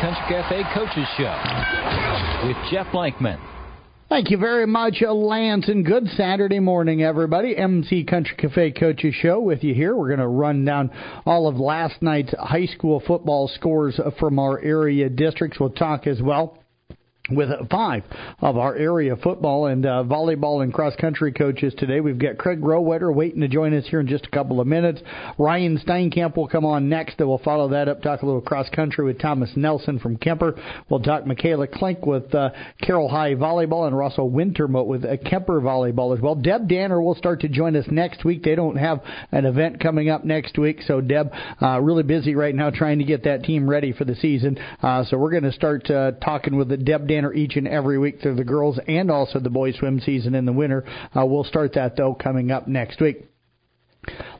Country Cafe Coaches Show with Jeff Blankman. Thank you very much, Lance, and good Saturday morning, everybody. MC Country Cafe Coaches Show with you here. We're going to run down all of last night's high school football scores from our area districts. We'll talk as well with five of our area football and uh, volleyball and cross country coaches today. We've got Craig Rowetter waiting to join us here in just a couple of minutes. Ryan Steinkamp will come on next. We'll follow that up, talk a little cross country with Thomas Nelson from Kuemper. We'll talk Michaela Klink with uh, Carroll High Volleyball and Russell Wintermote with uh, Kuemper Volleyball as well. Deb Danner will start to join us next week. They don't have an event coming up next week, so Deb uh, really busy right now trying to get that team ready for the season. Uh, so we're going to start uh, talking with the Deb Danner each and every week through the girls and also the boys swim season in the winter. Uh, we'll start that though coming up next week.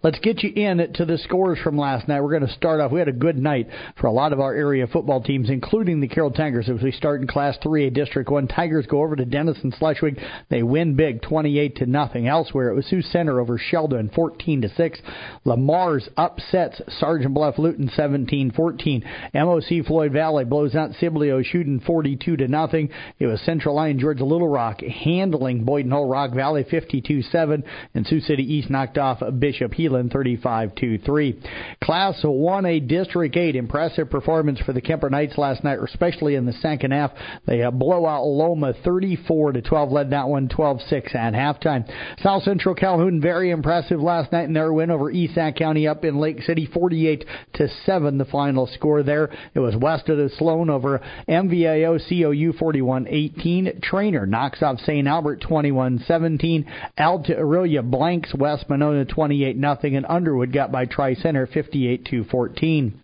Let's get you in to the scores from last night. We're going to start off. We had a good night for a lot of our area football teams, including the Carroll Tigers. As we start in Class 3A District 1, Tigers go over to Denison Schleswig. They win big, 28 to nothing. Elsewhere, it was Sioux Center over Sheldon, 14 to 6. Le Mars upsets Sergeant Bluff Luton, 17-14. MOC Floyd Valley blows out Sibley shooting 42 to nothing. It was Central Lyon Georgia Little Rock handling Boyden Hull Rock Valley, 52-7, and Sioux City East knocked off Bishop Heath. Leland 35-3. Class 1A District 8, impressive performance for the Kuemper Knights last night, especially in the second half. They uh, blow out Loma 34 to 12, led that one 12-6 at halftime. South Central Calhoun very impressive last night in their win over East Sac County up in Lake City 48 to 7 the final score there. It was West of the Sloan over MVAO COU 41-18. Treynor knocks off St. Albert 21-17. Alta Aurelia blanks West Monona 28 0 nothing, and Underwood got by Tri Center 58 to 14.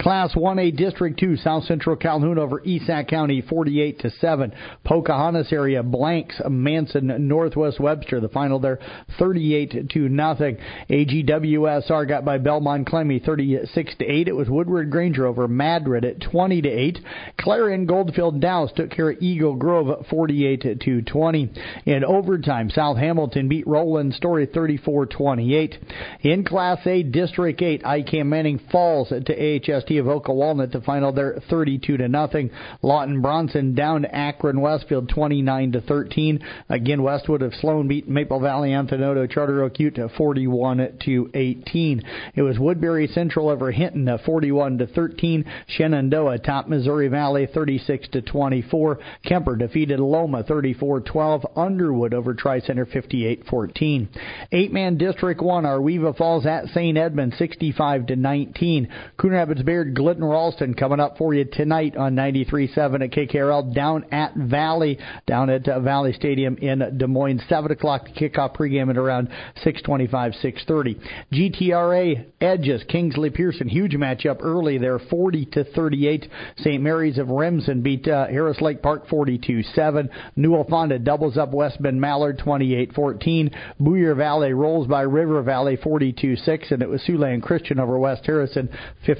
Class 1A District 2, South Central Calhoun over East Sac County 48 to 7. Pocahontas area blanks Manson Northwest Webster. The final there 38 to nothing. AGWSR got by Belmond-Klemme 36 to 8. It was Woodward Granger over Madrid at 20 to 8. Clarion Goldfield Dallas took care of Eagle Grove 48 to 20. In overtime, South Hamilton beat Roland Story 34-28. In Class A District 8, IKM Manning falls to AHST of Oka Walnut to final there 32 to nothing. Lawton Bronson down to Akron Westfield 29 to 13. Again, Westwood of Sloan beat Maple Valley Anthony Charter Oak Ute 41 to 18. It was Woodbury Central over Hinton uh, 41 to 13. Shenandoah top Missouri Valley 36 to 24. Kuemper defeated Loma 34-12. Underwood over Tri Center 58-14. Eight man District 1 Ar-We-Va Falls at St. Edmund 65 to 19. Coon Rapids Bayard Glidden Ralston coming up for you tonight on 93.7 at KKRL down at Valley, down at uh, Valley Stadium in Des Moines. 7 o'clock to kick pregame at around 6.25, 6.30. GTRA Edges, Kingsley Pierson, huge matchup early there, 40 to 38. St. Mary's of Remsen beat uh, Harris Lake Park 42-7. Newell Fonda doubles up West Bend Mallard 28-14. Boyer Valley rolls by River Valley 42-6, and it was Siouxland Christian over West Harrison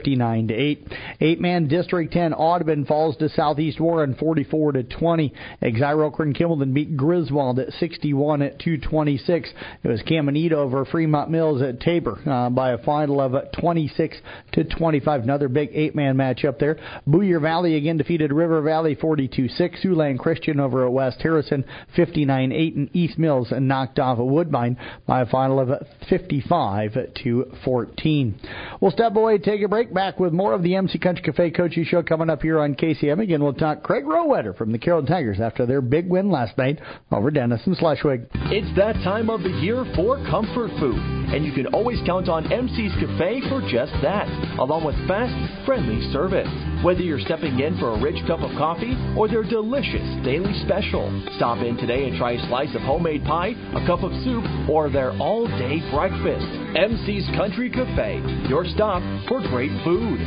59 to 8. Eight man District 10 Audubon falls to Southeast Warren 44 to 20. Exira Kimballton beat Griswold at 61 at 226. It was Caminito over Fremont Mills at Tabor uh, by a final of 26 to 25. Another big eight man match up there. Boyer Valley again defeated River Valley 42 6. Siouxland Christian over at West Harrison 59 8. And East Mills knocked off a Woodbine by a final of 55 to 14. We'll step away, take a break. Back with more of the MC Country Cafe Coaches Show coming up here on KCIM. Again, we'll talk Craig Rowetter from the Carroll Tigers after their big win last night over Denison Schleswig. It's that time of the year for comfort food, and you can always count on MC's Cafe for just that, along with fast, friendly service. Whether you're stepping in for a rich cup of coffee or their delicious daily special, stop in today and try a slice of homemade pie, a cup of soup, or their all day breakfast. MC's Country Cafe, your stop for great food.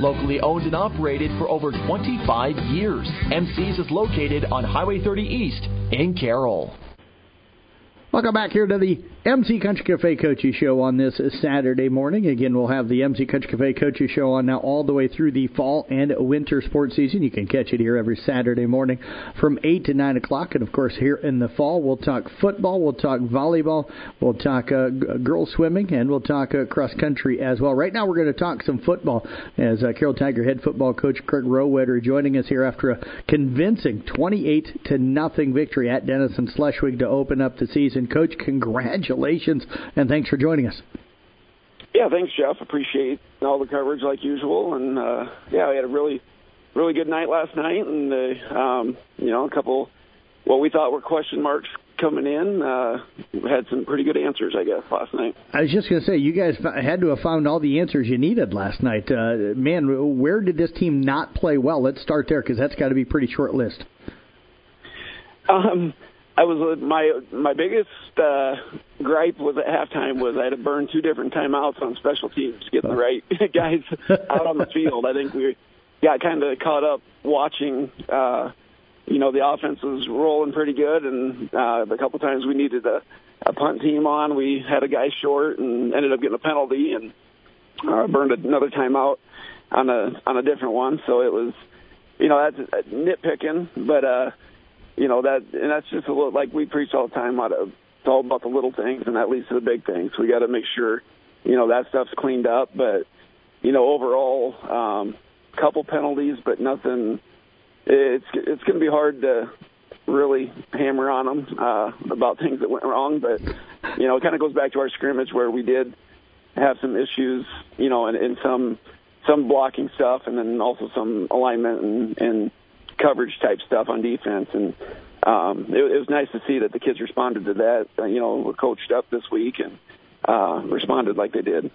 Locally owned and operated for over 25 years, MC's is located on Highway 30 East in Carroll. Welcome back here to the MC Country Cafe Coaches Show on this Saturday morning. Again, we'll have the MC Country Cafe Coaches Show on now all the way through the fall and winter sports season. You can catch it here every Saturday morning from 8 to 9 o'clock. And of course, here in the fall, we'll talk football, we'll talk volleyball, we'll talk uh, girls swimming, and we'll talk uh, cross country as well. Right now, we're going to talk some football as uh, Carroll Tiger head football coach Kirk Rowetter joining us here after a convincing 28 to nothing victory at Denison Schleswig to open up the season. Coach, congratulations congratulations, and thanks for joining us. Yeah, thanks, Jeff. Appreciate all the coverage like usual, and uh, yeah, we had a really, really good night last night, and uh, um, you know, a couple what we thought were question marks coming in. Uh, had some pretty good answers, I guess, last night. I was just going to say, you guys had to have found all the answers you needed last night. Uh, man, where did this team not play well? Let's start there because that's got to be a pretty short list. Um, I was uh, my my biggest uh, gripe was at halftime was I had to burn two different timeouts on special teams, getting the right guys out on the field. I think we got kind of caught up watching. Uh, you know, the offense was rolling pretty good, and uh, a couple times we needed a, a punt team on. We had a guy short and ended up getting a penalty and uh, burned another timeout on a on a different one. So it was, you know, that's nitpicking, but. uh you know that and that's just a little like we preach all the time about it. it's all about the little things and that leads to the big things we got to make sure you know that stuff's cleaned up but you know overall um couple penalties but nothing it's it's going to be hard to really hammer on them uh about things that went wrong but you know it kind of goes back to our scrimmage where we did have some issues you know in, in some some blocking stuff and then also some alignment and and coverage type stuff on defense. And um, it, it was nice to see that the kids responded to that. Uh, you know, were coached up this week and uh, responded like they did.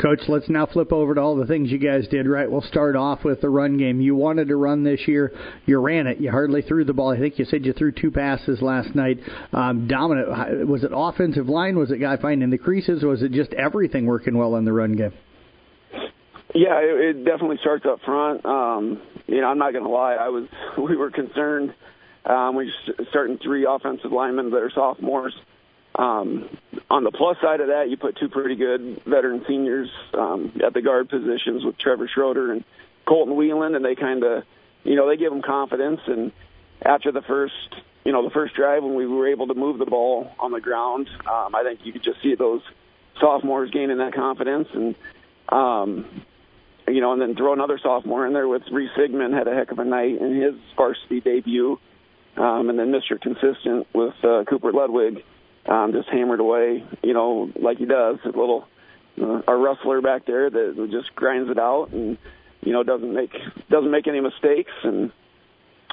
Coach, let's now flip over to all the things you guys did right. We'll start off with the run game. You wanted to run this year. You ran it. You hardly threw the ball. I think you said you threw two passes last night. Um, dominant. Was it offensive line? Was it guy finding the creases? Was it just everything working well in the run game? Yeah, it, it definitely starts up front. Um, you know, I'm not going to lie. I was we were concerned. Um, we starting three offensive linemen that are sophomores. Um, on the plus side of that, you put two pretty good veteran seniors um, at the guard positions with Trevor Schroeder and Colton Whelan, and they kind of, you know, they give them confidence. And after the first, you know, the first drive when we were able to move the ball on the ground, um, I think you could just see those sophomores gaining that confidence and um, you know, and then throw another sophomore in there with Reese Sigmund had a heck of a night in his varsity debut. Um, and then Mr. Consistent with uh, Cooper Ludwig um, just hammered away, you know, like he does. A little uh, our wrestler back there that just grinds it out and you know doesn't make doesn't make any mistakes and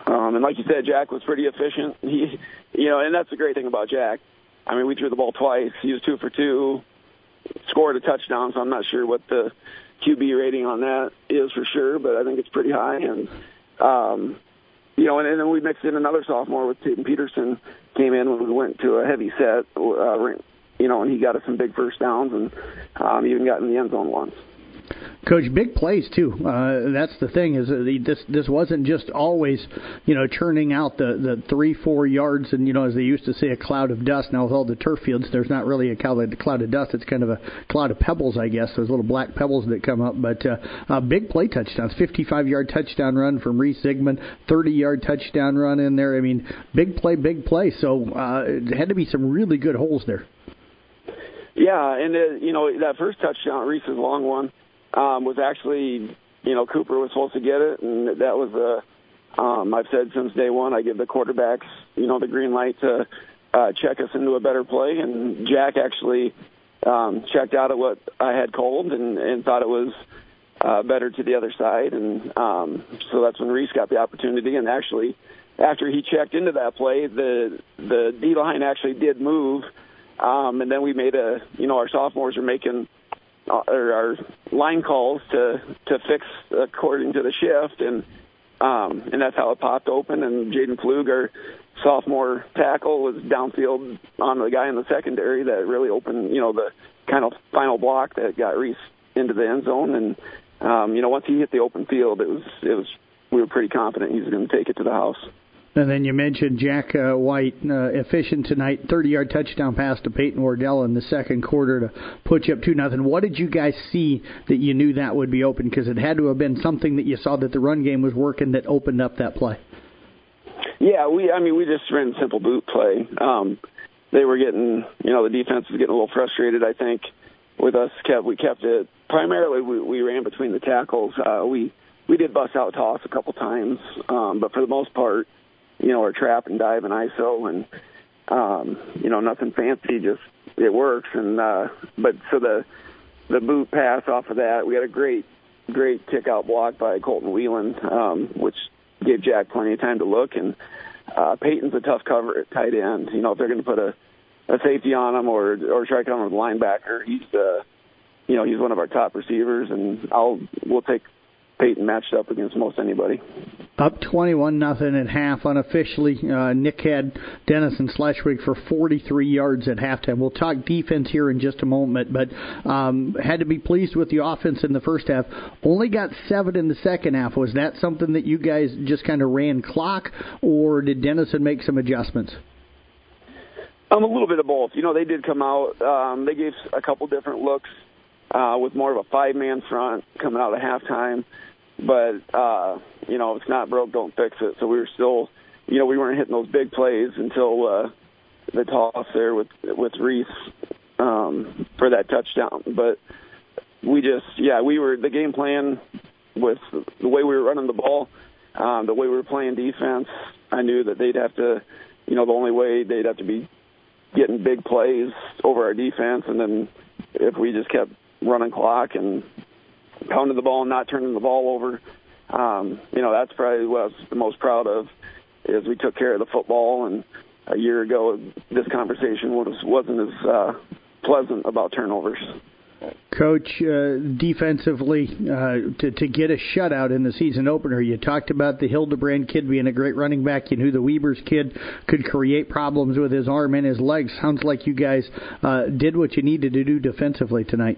um, and like you said, Jack was pretty efficient. He, you know, and that's the great thing about Jack. I mean, we threw the ball twice. He was two for two, scored a touchdown. So I'm not sure what the QB rating on that is for sure, but I think it's pretty high. And um, you know, and, and then we mixed in another sophomore with Peyton Peterson came in when we went to a heavy set. Uh, you know, and he got us some big first downs and um, even got in the end zone once. Coach, big plays too. Uh, that's the thing is that this this wasn't just always, you know, churning out the the three four yards and you know as they used to say a cloud of dust. Now with all the turf fields, there's not really a cloud, of dust. It's kind of a cloud of pebbles, I guess. Those little black pebbles that come up. But uh, uh, big play touchdowns, 55 yard touchdown run from Reese Sigmund, 30 yard touchdown run in there. I mean, big play, big play. So uh, it had to be some really good holes there. Yeah, and uh, you know that first touchdown, Reese's long one um, was actually, you know, Cooper was supposed to get it, and that was a. Um, I've said since day one, I give the quarterbacks, you know, the green light to uh, check us into a better play, and Jack actually um, checked out of what I had called and, and thought it was uh, better to the other side, and um, so that's when Reese got the opportunity. And actually, after he checked into that play, the the D line actually did move, um, and then we made a, you know, our sophomores are making or our line calls to to fix according to the shift, and um, and that's how it popped open. And Jaden our sophomore tackle, was downfield on the guy in the secondary that really opened, you know, the kind of final block that got Reese into the end zone. And um, you know, once he hit the open field, it was it was we were pretty confident he was going to take it to the house. And then you mentioned Jack uh, White, uh, efficient tonight, 30-yard touchdown pass to Peyton Wardell in the second quarter to put you up two nothing. What did you guys see that you knew that would be open? Because it had to have been something that you saw that the run game was working that opened up that play. Yeah, we. I mean, we just ran simple boot play. Um, they were getting, you know, the defense was getting a little frustrated. I think with us, kept we kept it primarily. We, we ran between the tackles. Uh, we we did bust out toss a couple times, um, but for the most part you know, our trap and dive and ISO and um, you know, nothing fancy, just it works. And uh but so the the boot pass off of that, we had a great great kick out block by Colton Whelan, um, which gave Jack plenty of time to look. And uh Peyton's a tough cover at tight end. You know, if they're gonna put a a safety on him or or try to come with linebacker, he's uh you know, he's one of our top receivers. And I'll we'll take Peyton matched up against most anybody. Up 21 nothing at half unofficially. Uh, Nick had Denison and Schleswig for 43 yards at halftime. We'll talk defense here in just a moment, but um, had to be pleased with the offense in the first half. Only got seven in the second half. Was that something that you guys just kind of ran clock, or did Denison make some adjustments? Um, a little bit of both. You know, they did come out. Um, they gave a couple different looks uh, with more of a five-man front coming out of halftime but uh, you know, if it's not broke, don't fix it. So we were still, you know, we weren't hitting those big plays until uh, the toss there with with Reese um, for that touchdown. But we just, yeah, we were the game plan with the way we were running the ball, um, the way we were playing defense. I knew that they'd have to, you know, the only way they'd have to be getting big plays over our defense, and then if we just kept running clock and pounding the ball and not turning the ball over. Um, you know, that's probably what I was the most proud of is we took care of the football. And a year ago, this conversation was wasn't as uh, pleasant about turnovers. Coach, uh, defensively, uh, to to get a shutout in the season opener, you talked about the Hildebrand kid being a great running back. You knew the Weber's kid could create problems with his arm and his legs. Sounds like you guys uh, did what you needed to do defensively tonight.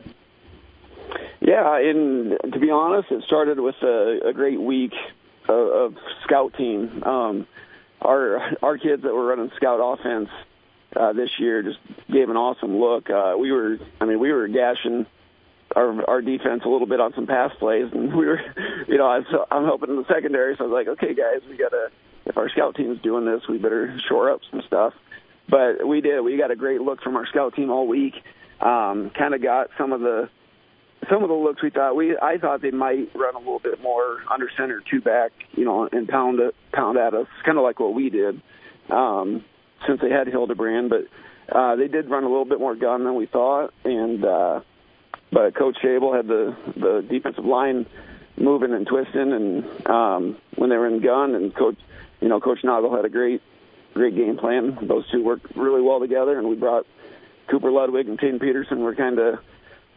Yeah, and to be honest, it started with a, a great week of, of scout team. Um, our our kids that were running scout offense uh, this year just gave an awesome look. Uh, we were, I mean, we were gashing our our defense a little bit on some pass plays, and we were, you know, I was, I'm helping in the secondary, so I was like, okay, guys, we gotta. If our scout team's doing this, we better shore up some stuff. But we did. We got a great look from our scout team all week. Um, kind of got some of the some of the looks we thought we I thought they might run a little bit more under center two back, you know, and pound it pound at us, kind of like what we did um, since they had Hildebrand. But uh, they did run a little bit more gun than we thought, and uh, but Coach Shable had the the defensive line moving and twisting, and um, when they were in gun, and Coach you know Coach Noggle had a great great game plan. Those two worked really well together, and we brought Cooper Ludwig and Caden Peterson were kind of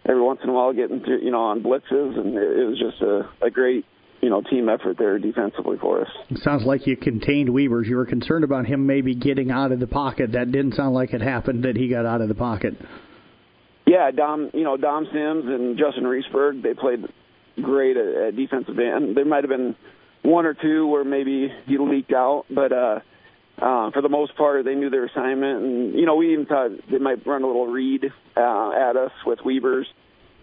every once in a while getting to you know on blitzes, and it was just a, a great you know team effort there defensively for us. It sounds like you contained Weavers. You were concerned about him maybe getting out of the pocket. That didn't sound like it happened. That he got out of the pocket. Yeah, Dom. You know Dom Sims and Justin Reesberg. They played great at, at defensive end. There might have been one or two where maybe he leaked out, but. uh uh, for the most part, they knew their assignment, and you know we even thought they might run a little read uh, at us with Weavers.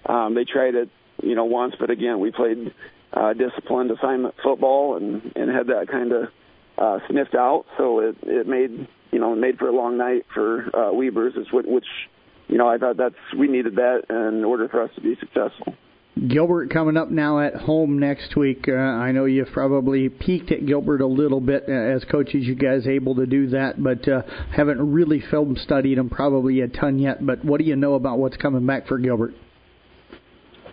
Um, they tried it, you know, once, but again, we played uh, disciplined assignment football and and had that kind of uh, sniffed out. So it it made you know made for a long night for uh, Weavers, which, which you know I thought that's we needed that in order for us to be successful. Gilbert coming up now at home next week. Uh, I know you've probably peaked at Gilbert a little bit uh, as coaches. You guys able to do that, but uh, haven't really film studied them probably a ton yet. But what do you know about what's coming back for Gilbert?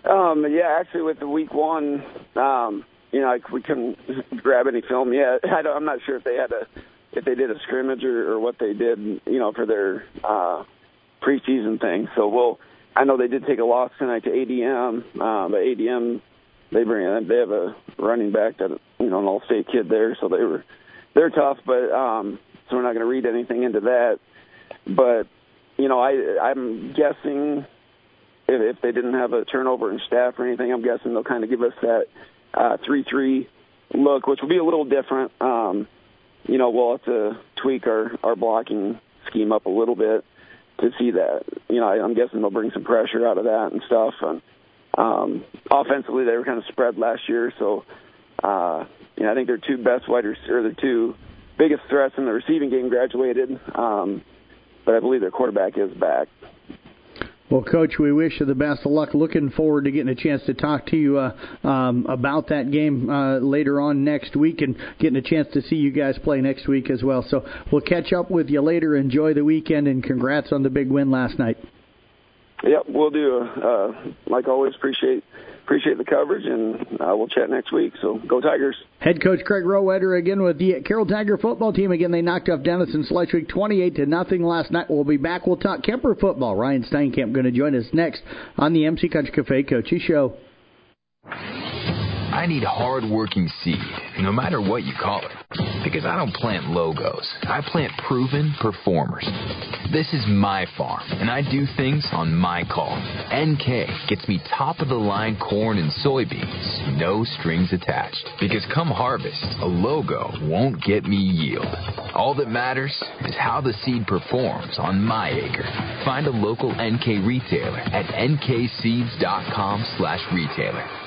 Um, yeah, actually, with the week one, um, you know, like we couldn't grab any film yet. I don't, I'm not sure if they had a if they did a scrimmage or, or what they did, you know, for their uh, preseason thing. So we'll I know they did take a loss tonight to ADM, uh, but ADM they bring they have a running back that you know an all-state kid there, so they were they're tough, but um, so we're not going to read anything into that. But you know, I I'm guessing if, if they didn't have a turnover in staff or anything, I'm guessing they'll kind of give us that uh, three-three look, which will be a little different. Um, you know, we'll have to tweak our our blocking scheme up a little bit to see that. You know, I, I'm guessing they'll bring some pressure out of that and stuff. And um, offensively, they were kind of spread last year, so uh, you know, I think their two best wide receivers, or their two biggest threats in the receiving game graduated. Um, but I believe their quarterback is back. Well, Coach, we wish you the best of luck. Looking forward to getting a chance to talk to you uh, um, about that game uh, later on next week and getting a chance to see you guys play next week as well. So we'll catch up with you later. Enjoy the weekend and congrats on the big win last night. Yep, we'll do. Uh, like always, appreciate appreciate the coverage, and we'll chat next week. So go Tigers. Head coach Craig Rowetter again with the Carroll Tiger football team. Again, they knocked off Denison Schleswig 28 to nothing last night. We'll be back. We'll talk Kuemper football. Ryan Steinkamp going to join us next on the MC Country Cafe Coaches Show. I need hard-working seed, no matter what you call it. Because I don't plant logos. I plant proven performers. This is my farm, and I do things on my call. NK gets me top-of-the-line corn and soybeans, no strings attached. Because come harvest, a logo won't get me yield. All that matters is how the seed performs on my acre. Find a local NK retailer at nkseeds.com slash retailer.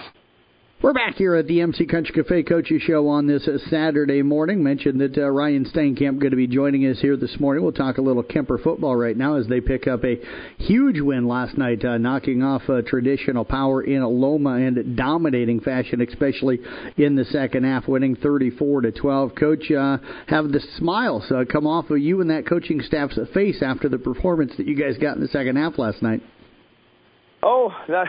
We're back here at the MC Country Cafe Coaches Show on this uh, Saturday morning. Mentioned that uh, Ryan Steinkamp going to be joining us here this morning. We'll talk a little Kuemper football right now as they pick up a huge win last night, uh, knocking off uh, traditional power in Loma and dominating fashion, especially in the second half, winning 34 to 12. Coach, uh, have the smiles come off of you and that coaching staff's face after the performance that you guys got in the second half last night. Oh, that,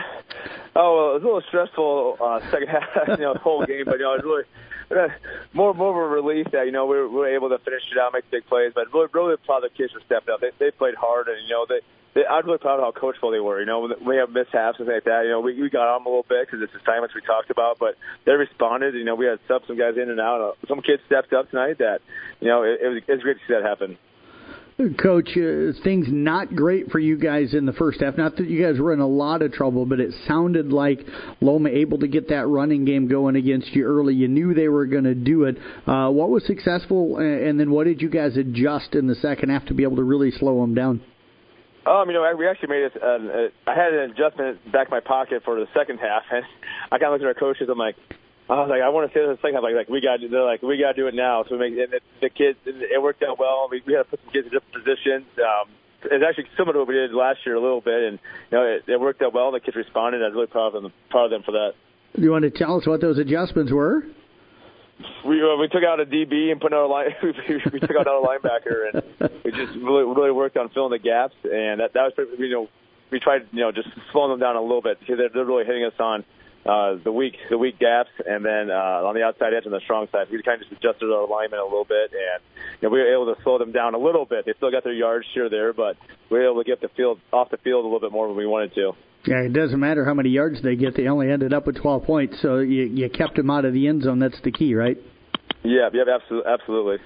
oh, it was a little stressful uh, second half, you know, the whole game, but you know, it was really more more of a relief that you know we were, we were able to finish it out, make big plays. But really, really proud of the kids for stepping up. They they played hard, and you know they. they I was really proud of how coachful they were. You know, we have mishaps and things like that. You know, we, we got on them a little bit because it's assignments we talked about, but they responded. You know, we had sub some guys in and out. Some kids stepped up tonight. That you know, it, it was it was great to see that happen. Coach, uh, things not great for you guys in the first half. Not that you guys were in a lot of trouble, but it sounded like Loma able to get that running game going against you early. You knew they were going to do it. Uh, what was successful, and then what did you guys adjust in the second half to be able to really slow them down? Um, you know, we actually made it. Uh, uh, I had an adjustment back in my pocket for the second half, and I kind of looked at our coaches. I'm like, I was like, I want to say this thing. I'm like, like we got, they're like, we got to do it now. So we make and the, the kids. It worked out well. We, we had to put some kids in different positions. Um, it's actually similar to what we did last year a little bit, and you know, it, it worked out well. The kids responded. I was really proud of them, proud of them for that. Do you want to tell us what those adjustments were? We uh, we took out a DB and put out a line. we took out a linebacker, and we just really really worked on filling the gaps. And that that was pretty, you know we tried you know just slowing them down a little bit because they're, they're really hitting us on uh, the weak the weak gaps, and then uh, on the outside edge and the strong side, we kind of just adjusted our alignment a little bit, and you know, we were able to slow them down a little bit. They still got their yards here there, but we were able to get the field off the field a little bit more than we wanted to. Yeah, it doesn't matter how many yards they get; they only ended up with 12 points. So you you kept them out of the end zone. That's the key, right? Yeah, yeah, absolutely, absolutely.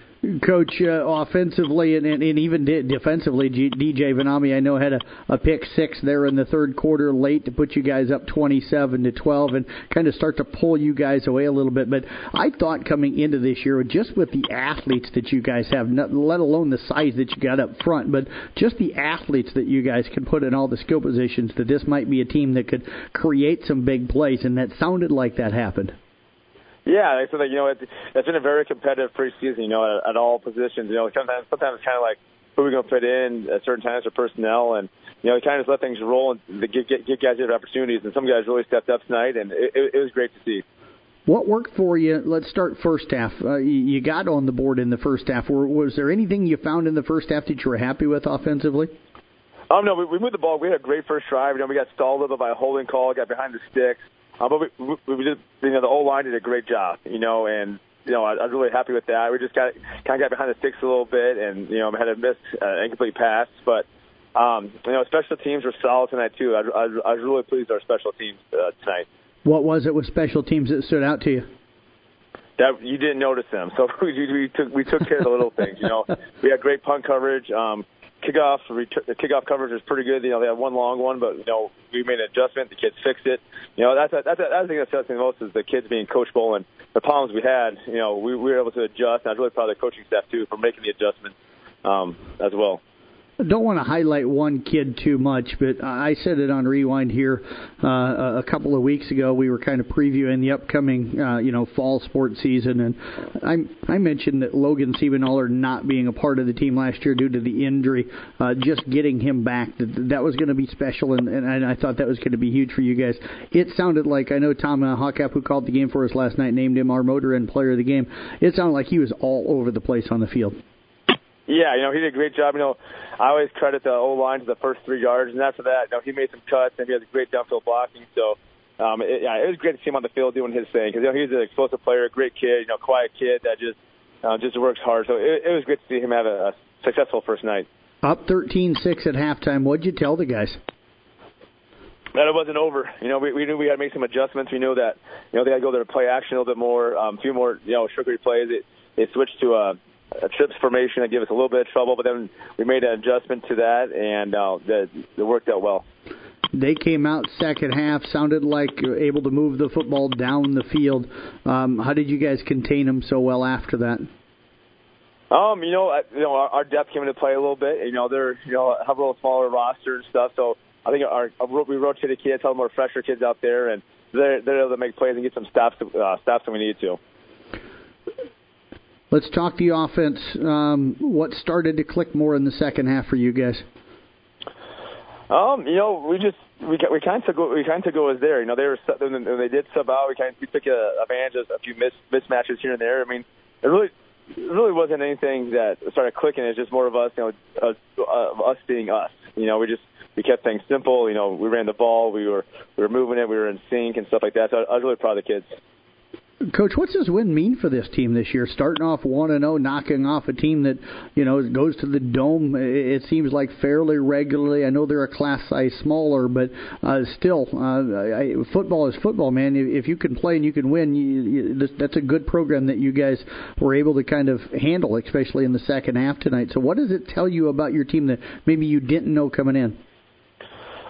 Coach, uh, offensively and, and, and even de- defensively, G- DJ Vanami, I know had a, a pick six there in the third quarter late to put you guys up 27 to 12 and kind of start to pull you guys away a little bit. But I thought coming into this year, just with the athletes that you guys have, not, let alone the size that you got up front, but just the athletes that you guys can put in all the skill positions, that this might be a team that could create some big plays, and that sounded like that happened. Yeah, so that you know it, it's been a very competitive preseason. You know, at, at all positions. You know, sometimes sometimes it's kind of like who are we going to put in at certain times for personnel, and you know, we kind of just let things roll and get get, get guys different opportunities. And some guys really stepped up tonight, and it, it, it was great to see. What worked for you? Let's start first half. Uh, you got on the board in the first half. Was there anything you found in the first half that you were happy with offensively? Um, no, we, we moved the ball. We had a great first drive. You know, we got stalled a little bit by a holding call, got behind the sticks. Uh, but we, we, we did, you know, the O line did a great job, you know, and you know, I, I was really happy with that. We just got kind of got behind the sticks a little bit, and you know, had a missed uh, incomplete pass, but um, you know, special teams were solid tonight too. I, I, I was really pleased with our special teams uh, tonight. What was it with special teams that stood out to you? That you didn't notice them, so we, we took we took care of the little things. You know, we had great punt coverage. Um, kickoff the kickoff coverage was pretty good. You know, they had one long one, but you know, we made an adjustment. The kids fixed it. You know, that's a, that's that's the thing that me most is the kids being coachable and the problems we had. You know, we, we were able to adjust. And I was really proud of the coaching staff too for making the adjustments um, as well. Don't want to highlight one kid too much, but I said it on Rewind here uh, a couple of weeks ago. We were kind of previewing the upcoming, uh, you know, fall sports season, and I I mentioned that Logan Siebenoller not being a part of the team last year due to the injury, uh, just getting him back that that was going to be special, and, and I thought that was going to be huge for you guys. It sounded like I know Tom uh, Hawkap, who called the game for us last night, named him our motor and player of the game. It sounded like he was all over the place on the field. Yeah, you know, he did a great job. You know, I always credit the O line to the first three yards, and after that, you know, he made some cuts and he has great downfield blocking. So, um, it, yeah, it was great to see him on the field doing his thing because you know he's an explosive player, a great kid, you know, quiet kid that just uh, just works hard. So it, it was great to see him have a, a successful first night. Up 13-6 at halftime. What'd you tell the guys? that it wasn't over. You know, we, we knew we had to make some adjustments. We knew that, you know, they had to go there to play action a little bit more, um, a few more, you know, sugary plays. It, it switched to a, a trips formation that gave us a little bit of trouble, but then we made an adjustment to that, and uh, that it worked out well. They came out second half, sounded like able to move the football down the field. Um, how did you guys contain them so well after that? Um, you know, you know, our, our depth came into play a little bit. You know, they're you know have a little smaller roster and stuff, so I think our, our we rotated kids, had more fresher kids out there, and they're they're able to make plays and get some stops uh, stops when we need to. Let's talk the offense. Um, what started to click more in the second half for you guys? Um, you know, we just we we kind of took we kind of took what was there. You know, they were when they did sub out, we kind of we took advantage of a few miss, mismatches here and there. I mean, it really it really wasn't anything that started clicking. It's just more of us, you know, us, uh, us being us. You know, we just we kept things simple. You know, we ran the ball, we were we were moving it, we were in sync and stuff like that. So I, I was really proud of the kids. Coach, what's this win mean for this team this year? Starting off one and zero, knocking off a team that you know goes to the dome. It seems like fairly regularly. I know they're a class size smaller, but uh, still, uh, I, football is football, man. If you can play and you can win, you, you, that's a good program that you guys were able to kind of handle, especially in the second half tonight. So, what does it tell you about your team that maybe you didn't know coming in?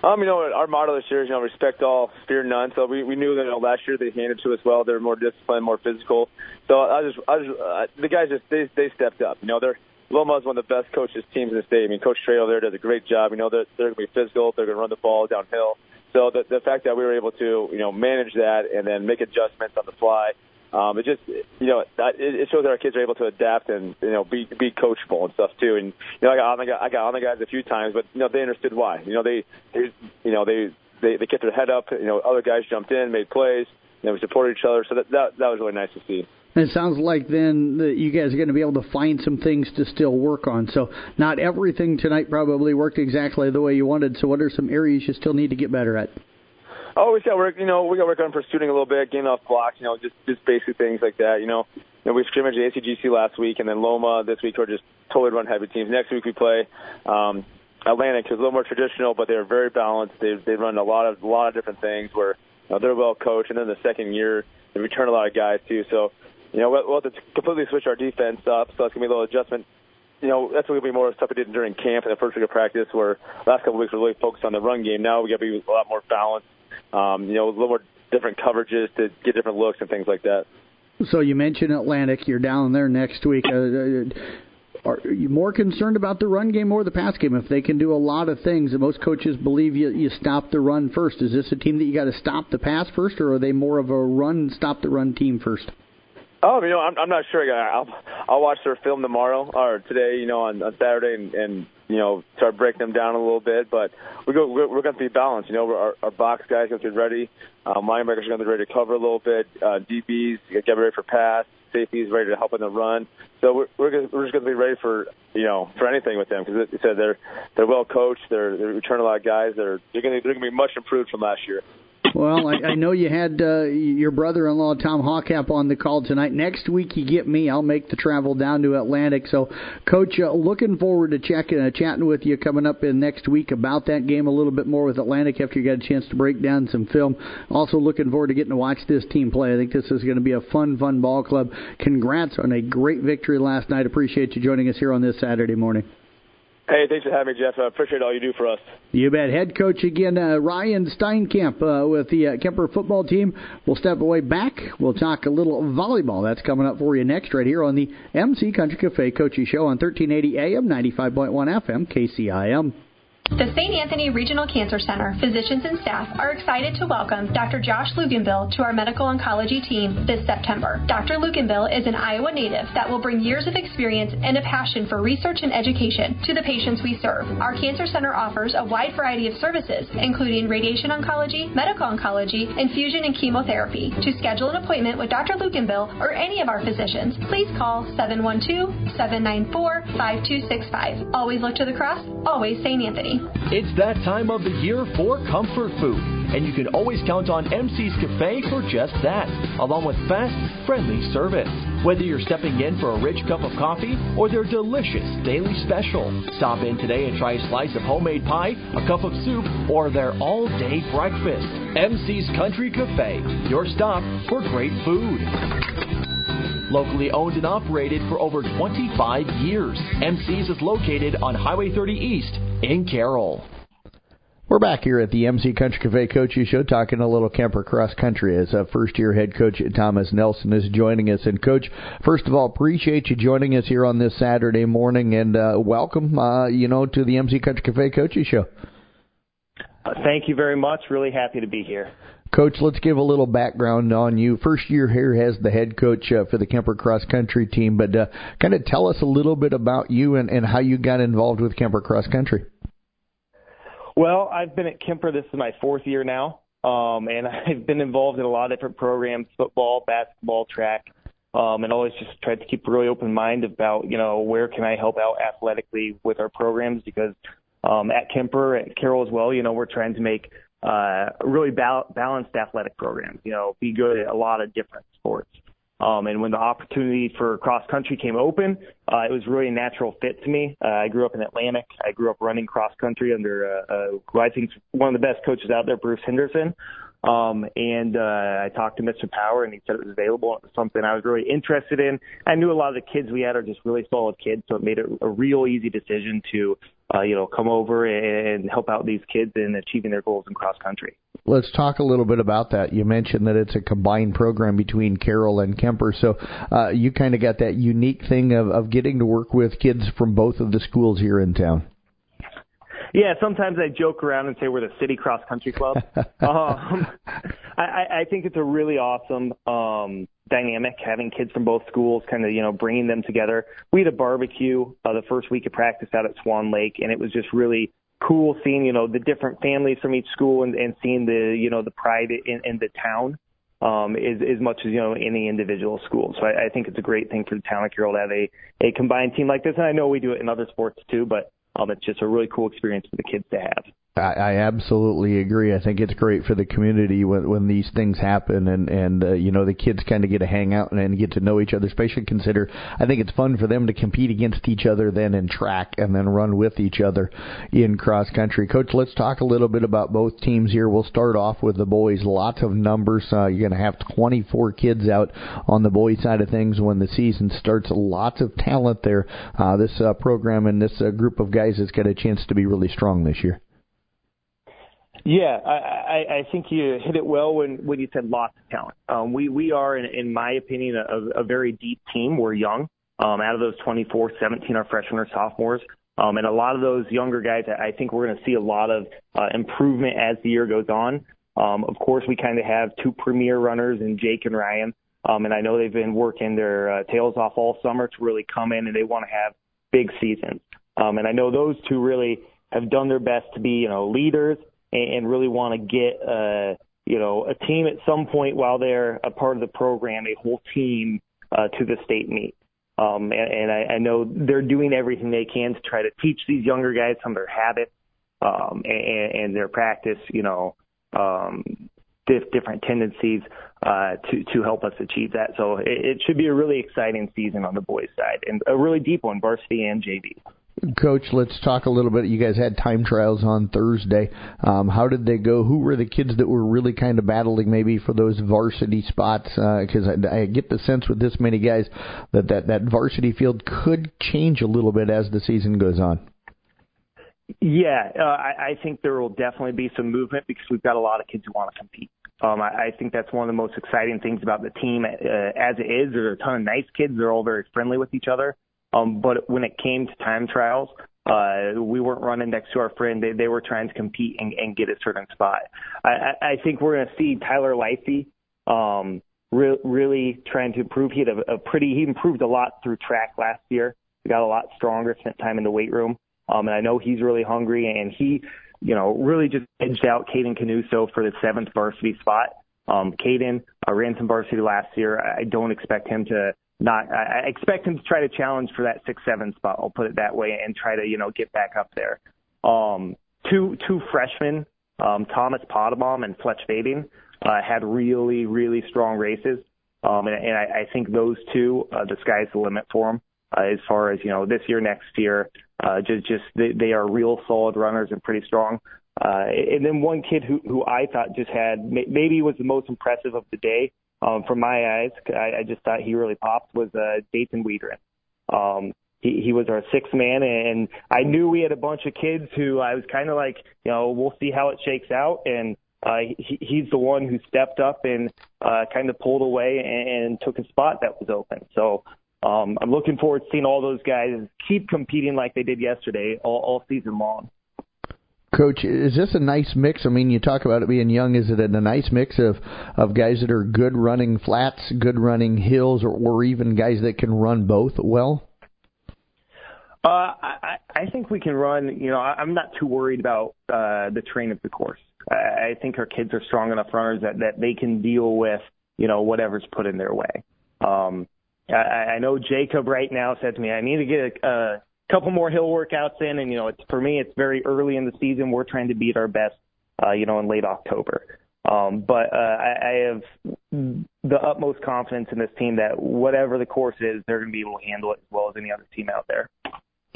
Um, you know, our motto this year is, you know, respect all, fear none. So we, we knew that you know, last year they handed to us well. They were more disciplined, more physical. So I just, I just, uh, the guys just, they, they stepped up. You know, they're, Loma is one of the best coaches teams in the state. I mean, Coach over there does a great job. You know, they're, they're going to be physical. They're going to run the ball downhill. So the, the fact that we were able to, you know, manage that and then make adjustments on the fly, um, it just you know it, shows that our kids are able to adapt and you know be be coachable and stuff too. And you know I got on the I got on the guys a few times, but you know they understood why. You know they, they you know they they they kept their head up. You know other guys jumped in, made plays. Know, we supported each other, so that that, that was really nice to see. And it sounds like then that you guys are going to be able to find some things to still work on. So not everything tonight probably worked exactly the way you wanted. So what are some areas you still need to get better at? Oh, we got work. You know, we got work on pursuing a little bit, getting off blocks. You know, just just basic things like that. You know, you know we scrimmaged ACGC last week, and then Loma this week. We're just totally run heavy teams. Next week we play um, Atlantic, who's a little more traditional, but they're very balanced. They they run a lot of a lot of different things where you know, they're well coached, and then the second year they return a lot of guys too. So, you know, we'll, we'll have to completely switch our defense up. So it's gonna be a little adjustment you know, that's to be more stuff we did during camp and the first week of practice, where last couple of weeks we really focused on the run game. Now we got to be a lot more balanced um, you know, a little more different coverages to get different looks and things like that. So you mentioned Atlantic. You're down there next week. Uh, uh, are you more concerned about the run game or the pass game? If they can do a lot of things, and most coaches believe you you stop the run first. Is this a team that you got to stop the pass first, or are they more of a run stop the run team first? Oh, you know, I'm, I'm not sure. I'll I'll watch their film tomorrow or today, you know, on, on Saturday, and, and you know, start breaking them down a little bit. But we go, we're, we're going to be balanced. You know, our, our box guys are going to be ready. Um, linebackers are going to be ready to cover a little bit. Uh, DBs get ready for pass. Safeties ready to help in the run. So we're we're, gonna, we're just going to be ready for you know for anything with them because they said they're they're well coached. They're they return a lot of guys. They're they're going to they're going to be much improved from last year. Well, I, I know you had uh, your brother-in-law Tom Hawkap on the call tonight. Next week you get me. I'll make the travel down to Atlantic. So, Coach, uh, looking forward to checking, uh, chatting with you coming up in next week about that game a little bit more with Atlantic after you got a chance to break down some film. Also, looking forward to getting to watch this team play. I think this is going to be a fun, fun ball club. Congrats on a great victory last night. Appreciate you joining us here on this Saturday morning. Hey, thanks for having me, Jeff. I appreciate all you do for us. You bet. Head coach again, uh, Ryan Steinkamp uh, with the uh, Kuemper football team. We'll step away back. We'll talk a little volleyball. That's coming up for you next, right here on the MC Country Cafe Coachy Show on 1380 AM, 95.1 FM, KCIM. The St. Anthony Regional Cancer Center physicians and staff are excited to welcome Dr. Josh Luganbill to our medical oncology team this September. Dr. Luganbill is an Iowa native that will bring years of experience and a passion for research and education to the patients we serve. Our cancer center offers a wide variety of services, including radiation oncology, medical oncology, infusion and chemotherapy. To schedule an appointment with Dr. Luganbill or any of our physicians, please call 712 794 5265. Always look to the cross, always St. Anthony. It's that time of the year for comfort food, and you can always count on MC's Cafe for just that, along with fast, friendly service. Whether you're stepping in for a rich cup of coffee or their delicious daily special, stop in today and try a slice of homemade pie, a cup of soup, or their all day breakfast. MC's Country Cafe, your stop for great food. Locally owned and operated for over 25 years, MC's is located on Highway 30 East in Carroll. We're back here at the MC Country Cafe Coaches Show talking a little Kuemper cross country as a first year head coach Thomas Nelson is joining us. And coach, first of all, appreciate you joining us here on this Saturday morning and uh, welcome, uh, you know, to the MC Country Cafe Coaches Show. Uh, thank you very much. Really happy to be here. Coach, let's give a little background on you. First year here as the head coach uh, for the Kuemper cross country team, but uh, kind of tell us a little bit about you and, and how you got involved with Kuemper cross country. Well, I've been at Kuemper. This is my fourth year now, um, and I've been involved in a lot of different programs: football, basketball, track, um, and always just tried to keep a really open mind about you know where can I help out athletically with our programs because um, at Kuemper, at Carroll as well, you know we're trying to make uh, really bal- balanced athletic programs. You know, be good at a lot of different sports. Um, and when the opportunity for cross country came open, uh, it was really a natural fit to me. Uh, I grew up in Atlantic. I grew up running cross country under uh, uh, who I think is one of the best coaches out there, Bruce Henderson. Um, and uh, I talked to Mr. Power, and he said it was available. It was something I was really interested in. I knew a lot of the kids we had are just really solid kids, so it made it a real easy decision to, uh, you know, come over and help out these kids in achieving their goals in cross country. Let's talk a little bit about that. You mentioned that it's a combined program between Carroll and Kuemper, so uh, you kind of got that unique thing of, of getting to work with kids from both of the schools here in town. Yeah, sometimes I joke around and say we're the city cross country club. um, I, I think it's a really awesome um, dynamic having kids from both schools, kind of you know bringing them together. We had a barbecue uh, the first week of practice out at Swan Lake, and it was just really cool seeing you know the different families from each school and, and seeing the you know the pride in, in the town um, is as much as you know any individual school. So I, I think it's a great thing for the town of Carroll to have a a combined team like this, and I know we do it in other sports too, but um, it's just a really cool experience for the kids to have. I, I absolutely agree. I think it's great for the community when when these things happen, and and uh, you know the kids kind of get to hang out and, and get to know each other. Especially consider, I think it's fun for them to compete against each other, then in track, and then run with each other in cross country. Coach, let's talk a little bit about both teams here. We'll start off with the boys. Lots of numbers. Uh, you're going to have 24 kids out on the boys side of things when the season starts. Lots of talent there. Uh, this uh, program and this uh, group of guys has got a chance to be really strong this year. Yeah, I, I, think you hit it well when, when you said lots of talent. Um, we, we are, in, in my opinion, a, a very deep team. We're young. Um, out of those 24, 17 are freshmen or sophomores. Um, and a lot of those younger guys, I think we're going to see a lot of uh, improvement as the year goes on. Um, of course, we kind of have two premier runners in Jake and Ryan. Um, and I know they've been working their uh, tails off all summer to really come in and they want to have big seasons. Um, and I know those two really have done their best to be, you know, leaders and really want to get, uh, you know, a team at some point while they're a part of the program, a whole team uh, to the state meet. Um, and, and I, I know they're doing everything they can to try to teach these younger guys some of their habits um, and, and their practice, you know, um, dif- different tendencies uh, to to help us achieve that. So it, it should be a really exciting season on the boys' side and a really deep one, varsity and JV. Coach, let's talk a little bit. You guys had time trials on Thursday. Um, how did they go? Who were the kids that were really kind of battling maybe for those varsity spots? Because uh, I, I get the sense with this many guys that, that that varsity field could change a little bit as the season goes on. Yeah, uh, I, I think there will definitely be some movement because we've got a lot of kids who want to compete. Um, I, I think that's one of the most exciting things about the team uh, as it is. There are a ton of nice kids. They're all very friendly with each other. Um, but when it came to time trials, uh, we weren't running next to our friend. They, they were trying to compete and, and get a certain spot. I, I think we're going to see Tyler Lifey um, re- really trying to improve. He had a, a pretty, he improved a lot through track last year. He got a lot stronger, spent time in the weight room. Um, and I know he's really hungry and he, you know, really just edged out Caden Canuso for the seventh varsity spot. Um, Caden uh, ran some varsity last year. I don't expect him to not, I expect him to try to challenge for that six, seven spot. I'll put it that way and try to, you know, get back up there. Um, two, two freshmen, um, Thomas Potabom and Fletch Fading, uh, had really, really strong races. Um, and, and I, I think those two, uh, the sky's the limit for them, uh, as far as, you know, this year, next year, uh, just, just, they, they are real solid runners and pretty strong. Uh, and then one kid who, who I thought just had, maybe was the most impressive of the day, um, from my eyes, I, I just thought he really popped was uh, Dayton Wiedrin. Um, he, he was our sixth man, and I knew we had a bunch of kids who I was kind of like, you know, we'll see how it shakes out. And uh, he, he's the one who stepped up and uh, kind of pulled away and, and took a spot that was open. So um, I'm looking forward to seeing all those guys keep competing like they did yesterday all, all season long. Coach, is this a nice mix? I mean, you talk about it being young. Is it a nice mix of of guys that are good running flats, good running hills, or, or even guys that can run both well? Uh, I, I think we can run. You know, I'm not too worried about uh, the terrain of the course. I, I think our kids are strong enough runners that that they can deal with you know whatever's put in their way. Um, I, I know Jacob right now said to me, I need to get a, a couple more hill workouts in, and you know, it's for me, it's very early in the season. We're trying to be at our best, uh, you know, in late October. Um, but uh, I, I have the utmost confidence in this team that whatever the course is, they're going to be able to handle it as well as any other team out there.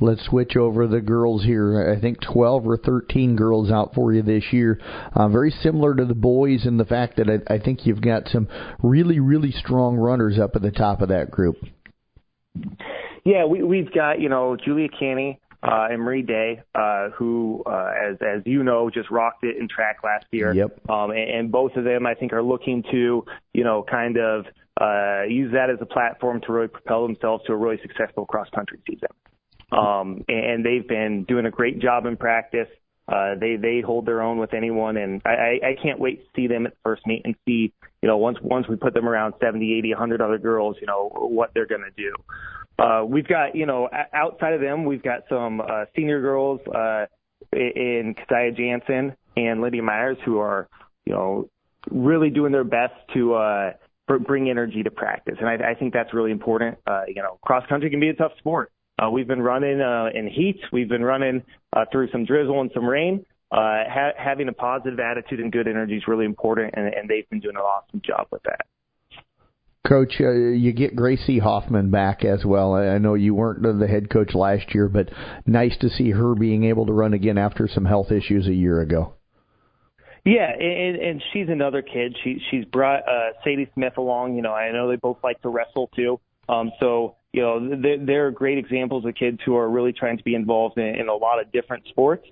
Let's switch over the girls here. I think 12 or 13 girls out for you this year. Uh, very similar to the boys in the fact that I, I think you've got some really, really strong runners up at the top of that group. Yeah, we, we've got you know Julia Canny uh, and Marie Day, uh, who, uh, as as you know, just rocked it in track last year. Yep. Um, and, and both of them, I think, are looking to you know kind of uh, use that as a platform to really propel themselves to a really successful cross country season. Um, and they've been doing a great job in practice. Uh, they they hold their own with anyone, and I, I can't wait to see them at the first meet and see you know once once we put them around 70, 80, 100 other girls, you know what they're going to do. Uh, we've got, you know, outside of them, we've got some uh, senior girls uh, in Keziah Jansen and Lydia Myers who are, you know, really doing their best to uh, bring energy to practice, and I, I think that's really important. Uh, you know, cross country can be a tough sport. Uh, we've been running uh, in heat. We've been running uh, through some drizzle and some rain. Uh, ha- having a positive attitude and good energy is really important, and, and they've been doing an awesome job with that. Coach, uh, you get Gracie Hoffman back as well. I know you weren't the head coach last year, but nice to see her being able to run again after some health issues a year ago. Yeah, and, and she's another kid. She she's brought uh, Sadie Smith along. You know, I know they both like to wrestle too. Um, so you know, they're, they're great examples of kids who are really trying to be involved in, in a lot of different sports.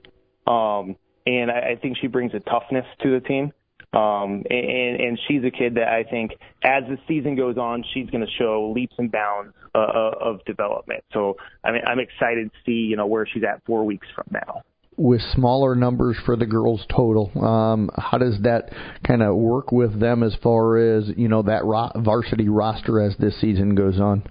Um, and I, I think she brings a toughness to the team. Um, and, and she's a kid that I think as the season goes on, she's going to show leaps and bounds uh, uh, of development. So I mean, I'm excited to see, you know, where she's at four weeks from now. With smaller numbers for the girls total, um, how does that kind of work with them as far as, you know, that ro- varsity roster as this season goes on?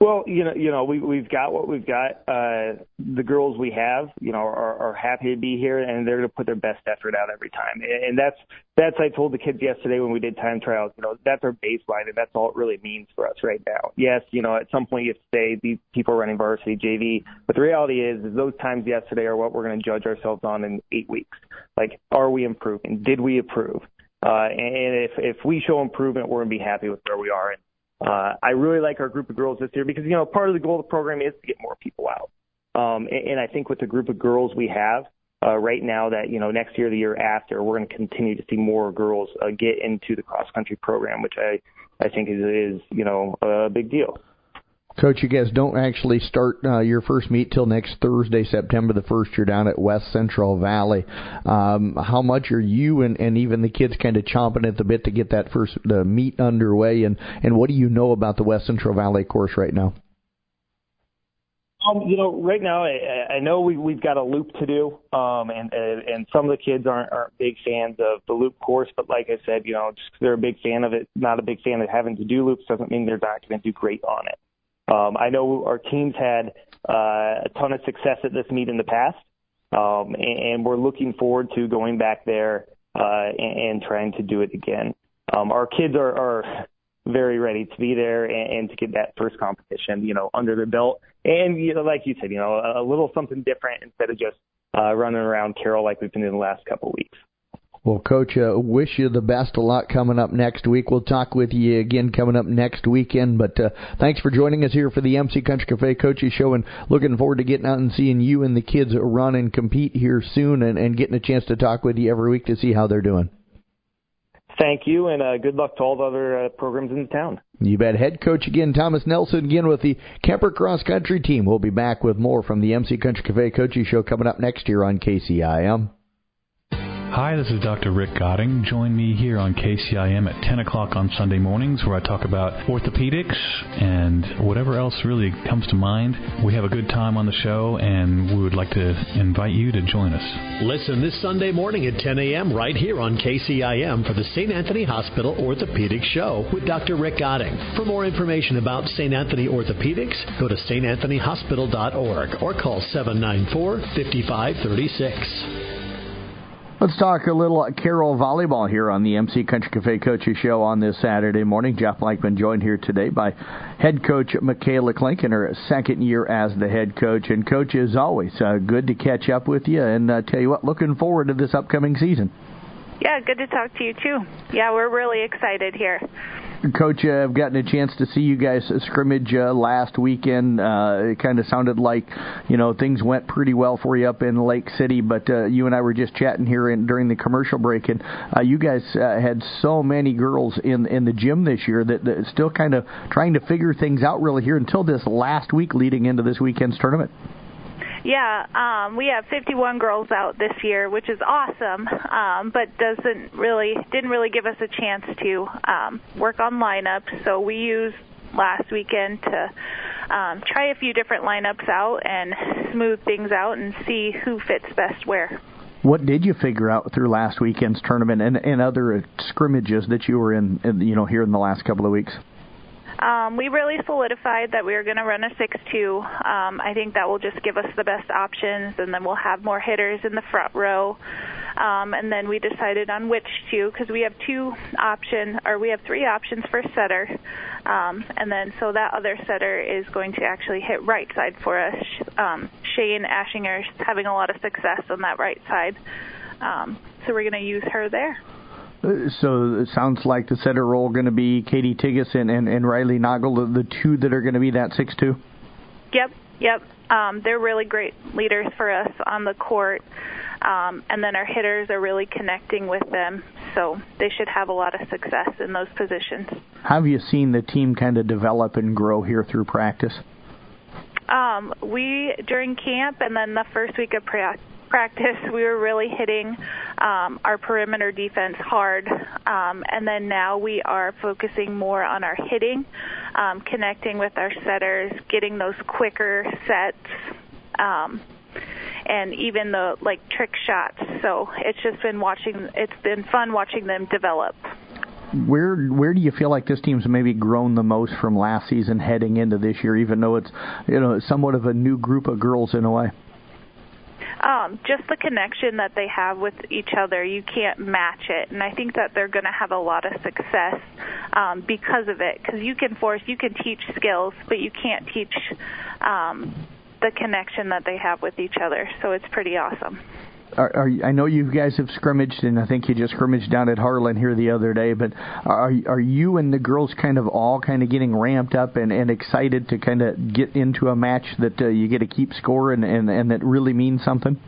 Well, you know, you know, we we've got what we've got. Uh, the girls we have, you know, are, are happy to be here, and they're going to put their best effort out every time. And, that's that's I told the kids yesterday when we did time trials. You know, that's our baseline, and that's all it really means for us right now. Yes, you know, at some point you have to say these people are running varsity JV, but the reality is, is those times yesterday are what we're going to judge ourselves on in eight weeks. Like, are we improving? Did we improve? Uh, and if if we show improvement, we're going to be happy with where we are. And uh, I really like our group of girls this year because, you know, part of the goal of the program is to get more people out. Um, and, and I think with the group of girls we have uh, right now that, you know, next year, the year after, we're going to continue to see more girls uh, get into the cross country program, which I, I think is, is, you know, a big deal. Coach, you guys don't actually start uh, your first meet till next Thursday, September the first. You're down at West Central Valley. Um, how much are you and, and even the kids kind of chomping at the bit to get that first the meet underway? And and what do you know about the West Central Valley course right now? Um, you know, right now I, I know we we've got a loop to do, um, and and some of the kids aren't aren't big fans of the loop course. But like I said, you know, just they're a big fan of it, not a big fan of having to do loops doesn't mean they're not going to do great on it. Um, I know our teams had uh, a ton of success at this meet in the past, um, and, and we're looking forward to going back there uh, and, and trying to do it again. Um, our kids are, are very ready to be there and, and to get that first competition, you know, under their belt. And you know, like you said, you know, a, a little something different instead of just uh, running around Carroll like we've been in the last couple of weeks. Well, Coach, uh, wish you the best of luck coming up next week. We'll talk with you again coming up next weekend. But uh, thanks for joining us here for the MC Country Cafe Coaches Show, and looking forward to getting out and seeing you and the kids run and compete here soon, and, and getting a chance to talk with you every week to see how they're doing. Thank you, and uh, good luck to all the other uh, programs in the town. You bet. Head coach again, Thomas Nelson, again with the Kuemper Cross Country team. We'll be back with more from the MC Country Cafe Coaches Show coming up next year on KCIM. Hi, this is Dr. Rick Godding. Join me here on KCIM at 10 o'clock on Sunday mornings where I talk about orthopedics and whatever else really comes to mind. We have a good time on the show and we would like to invite you to join us. Listen this Sunday morning at 10 a.m. right here on KCIM for the St. Anthony Hospital Orthopedic Show with Dr. Rick Godding. For more information about St. Anthony Orthopedics, go to stanthonyhospital.org or call 794 5536. Let's talk a little Carroll volleyball here on the MC Country Cafe Coaches Show on this Saturday morning. Jeff Blankman joined here today by head coach Michaela Klink in her second year as the head coach. And coach, as always, uh, good to catch up with you. And uh, tell you what, looking forward to this upcoming season. Yeah, good to talk to you too. Yeah, we're really excited here. Coach, uh, I've gotten a chance to see you guys scrimmage uh, last weekend. Uh, it kind of sounded like, you know, things went pretty well for you up in Lake City. But uh, you and I were just chatting here in, during the commercial break, and uh, you guys uh, had so many girls in in the gym this year that, that still kind of trying to figure things out really here until this last week leading into this weekend's tournament. Yeah, um, we have 51 girls out this year, which is awesome, um, but doesn't really didn't really give us a chance to um, work on lineups. So we used last weekend to um, try a few different lineups out and smooth things out and see who fits best where. What did you figure out through last weekend's tournament and, and other scrimmages that you were in, in, you know, here in the last couple of weeks? Um, we really solidified that we were going to run a 6-2. Um, I think that will just give us the best options, and then we'll have more hitters in the front row. Um, and then we decided on which two because we have two option or we have three options for setter. Um, and then so that other setter is going to actually hit right side for us. Um, Shane Ashinger is having a lot of success on that right side. Um, so we're going to use her there. So it sounds like the setter role going to be Katie Tigas and, and, and Riley Noggle, the, the two that are going to be that 6 2? Yep, yep. Um, they're really great leaders for us on the court. Um, and then our hitters are really connecting with them, so they should have a lot of success in those positions. Have you seen the team kind of develop and grow here through practice? Um, we during camp and then the first week of practice practice, we were really hitting um, our perimeter defense hard. Um, and then now we are focusing more on our hitting, um, connecting with our setters, getting those quicker sets. Um, and even the like trick shots. So it's just been watching. It's been fun watching them develop where where do you feel like this team's maybe grown the most from last season heading into this year, even though it's you know somewhat of a new group of girls in a way? Um, just the connection that they have with each other, you can't match it. And I think that they're going to have a lot of success um, because of it. Because you can force, you can teach skills, but you can't teach um, the connection that they have with each other. So it's pretty awesome are, are, I know you guys have scrimmaged, and I think you just scrimmaged down at Harlan here the other day. But are are you and the girls kind of all kind of getting ramped up and, and excited to kind of get into a match that uh, you get to keep score and, and and that really means something?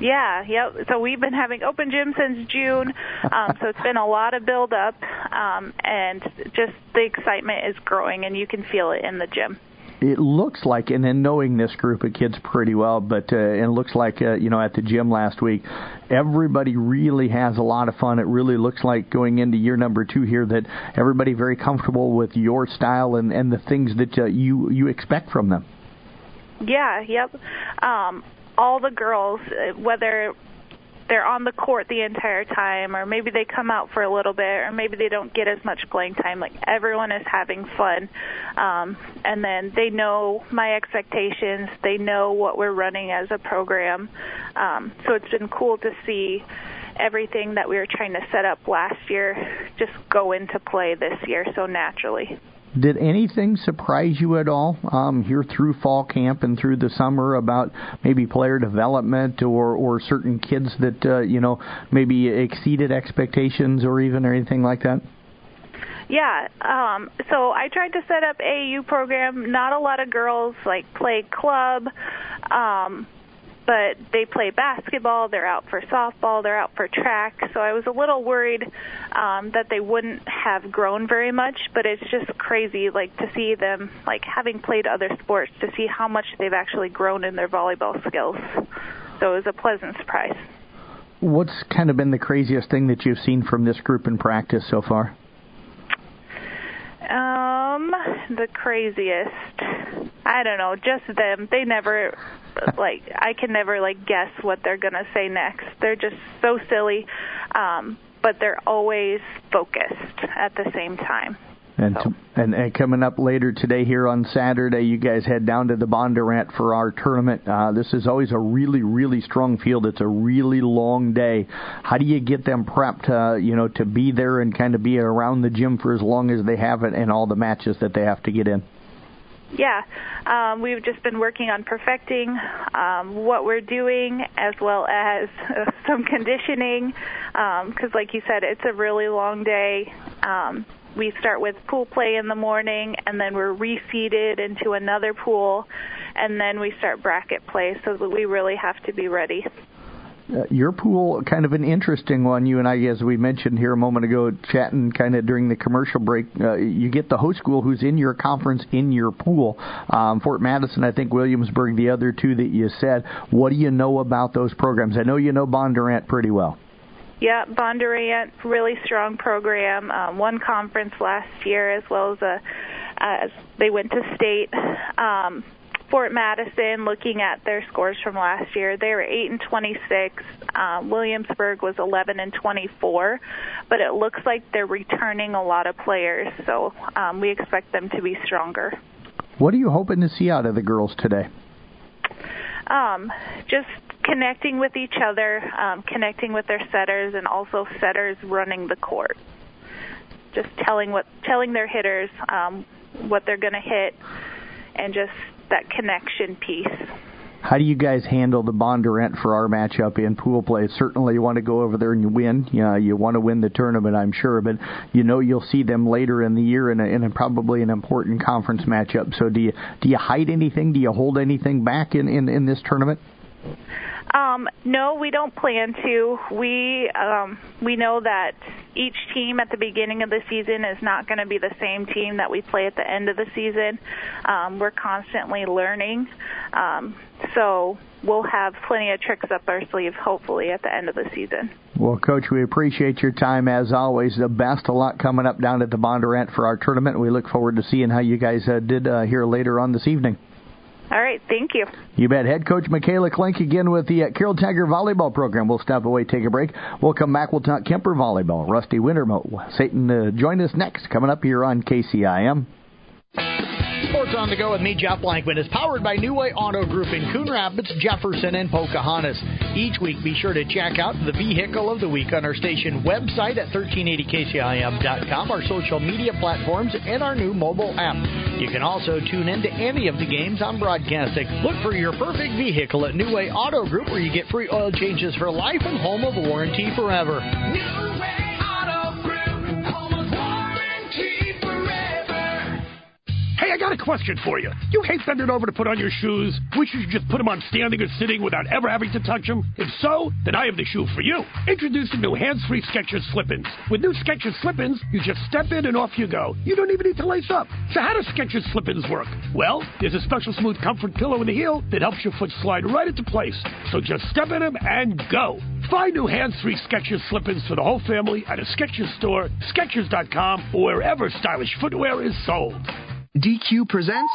Yeah, yep. So we've been having open gym since June, um, so it's been a lot of build up, um, and just the excitement is growing, and you can feel it in the gym. It looks like, and then knowing this group of kids pretty well, but uh, it looks like uh, you know at the gym last week, everybody really has a lot of fun. It really looks like going into year number two here that everybody very comfortable with your style and and the things that uh, you you expect from them. Yeah. Yep. Um, all the girls, uh, whether they're on the court the entire time or maybe they come out for a little bit or maybe they don't get as much playing time. Like everyone is having fun. Um and then they know my expectations. They know what we're running as a program. Um so it's been cool to see everything that we were trying to set up last year just go into play this year so naturally did anything surprise you at all um, here through fall camp and through the summer about maybe player development or or certain kids that uh, you know maybe exceeded expectations or even or anything like that? Yeah, um, so I tried to set up AU program. Not a lot of girls like play club. Um, but they play basketball, they're out for softball, they're out for track. So I was a little worried um that they wouldn't have grown very much, but it's just crazy like to see them like having played other sports to see how much they've actually grown in their volleyball skills. So it was a pleasant surprise. What's kind of been the craziest thing that you've seen from this group in practice so far? Um, the craziest. I don't know, just them. They never like I can never like guess what they're going to say next. They're just so silly. Um, but they're always focused at the same time. And, to, and and coming up later today here on Saturday, you guys head down to the Bondurant Farrar tournament. Uh, this is always a really really strong field. It's a really long day. How do you get them prepped? Uh, you know, to be there and kind of be around the gym for as long as they have it and all the matches that they have to get in. Yeah, um, we've just been working on perfecting um, what we're doing as well as uh, some conditioning because, um, like you said, it's a really long day. Um, we start with pool play in the morning and then we're reseeded into another pool and then we start bracket play so that we really have to be ready. Uh, your pool, kind of an interesting one. You and I, as we mentioned here a moment ago, chatting kind of during the commercial break. Uh, you get the host school who's in your conference in your pool. Um, Fort Madison, I think Williamsburg, the other two that you said. What do you know about those programs? I know you know Bondurant pretty well. Yeah, Bondurant, really strong program. Um, one conference last year, as well as a as they went to state. Um, Fort Madison, looking at their scores from last year, they were 8 and 26. Um, Williamsburg was 11 and 24, but it looks like they're returning a lot of players, so um, we expect them to be stronger. What are you hoping to see out of the girls today? Um, just connecting with each other, um, connecting with their setters, and also setters running the court. Just telling what telling their hitters um, what they're going to hit, and just that connection piece. How do you guys handle the Bondurant Farrar matchup in pool play? Certainly, you want to go over there and you win. Yeah, you want to win the tournament, I'm sure, but you know you'll see them later in the year in, a, in a probably an important conference matchup. So, do you do you hide anything? Do you hold anything back in in, in this tournament? Um, no, we don't plan to. We um, we know that each team at the beginning of the season is not going to be the same team that we play at the end of the season. Um, we're constantly learning, um, so we'll have plenty of tricks up our sleeve, hopefully, at the end of the season. Well, Coach, we appreciate your time as always. The best of luck coming up down at the Bondurant Farrar tournament. We look forward to seeing how you guys uh, did uh, here later on this evening. All right, thank you. You bet. Head coach Michaela Klink again with the uh, Carroll Tiger volleyball program. We'll step away, take a break. We'll come back. We'll talk Kuemper volleyball. Rusty Wintermo, Satan, uh, join us next. Coming up here on KCIM. Sports on the Go with me, Jeff Blankman, is powered by New Way Auto Group in Coon Rapids, Jefferson, and Pocahontas. Each week, be sure to check out the Vehicle of the Week on our station website at 1380kcim.com, our social media platforms, and our new mobile app. You can also tune in to any of the games I'm broadcasting. Look for your perfect vehicle at New Way Auto Group, where you get free oil changes for life and home of warranty forever. Hey, I got a question for you. You hate bending over to put on your shoes? Wish you could just put them on standing or sitting without ever having to touch them? If so, then I have the shoe for you. Introducing new hands-free Skechers Slip-ins. With new Skechers Slip-ins, you just step in and off you go. You don't even need to lace up. So how do Skechers Slip-ins work? Well, there's a special smooth comfort pillow in the heel that helps your foot slide right into place. So just step in them and go. Find new hands-free Skechers Slip-ins for the whole family at a Skechers store, Skechers.com, or wherever stylish footwear is sold. DQ presents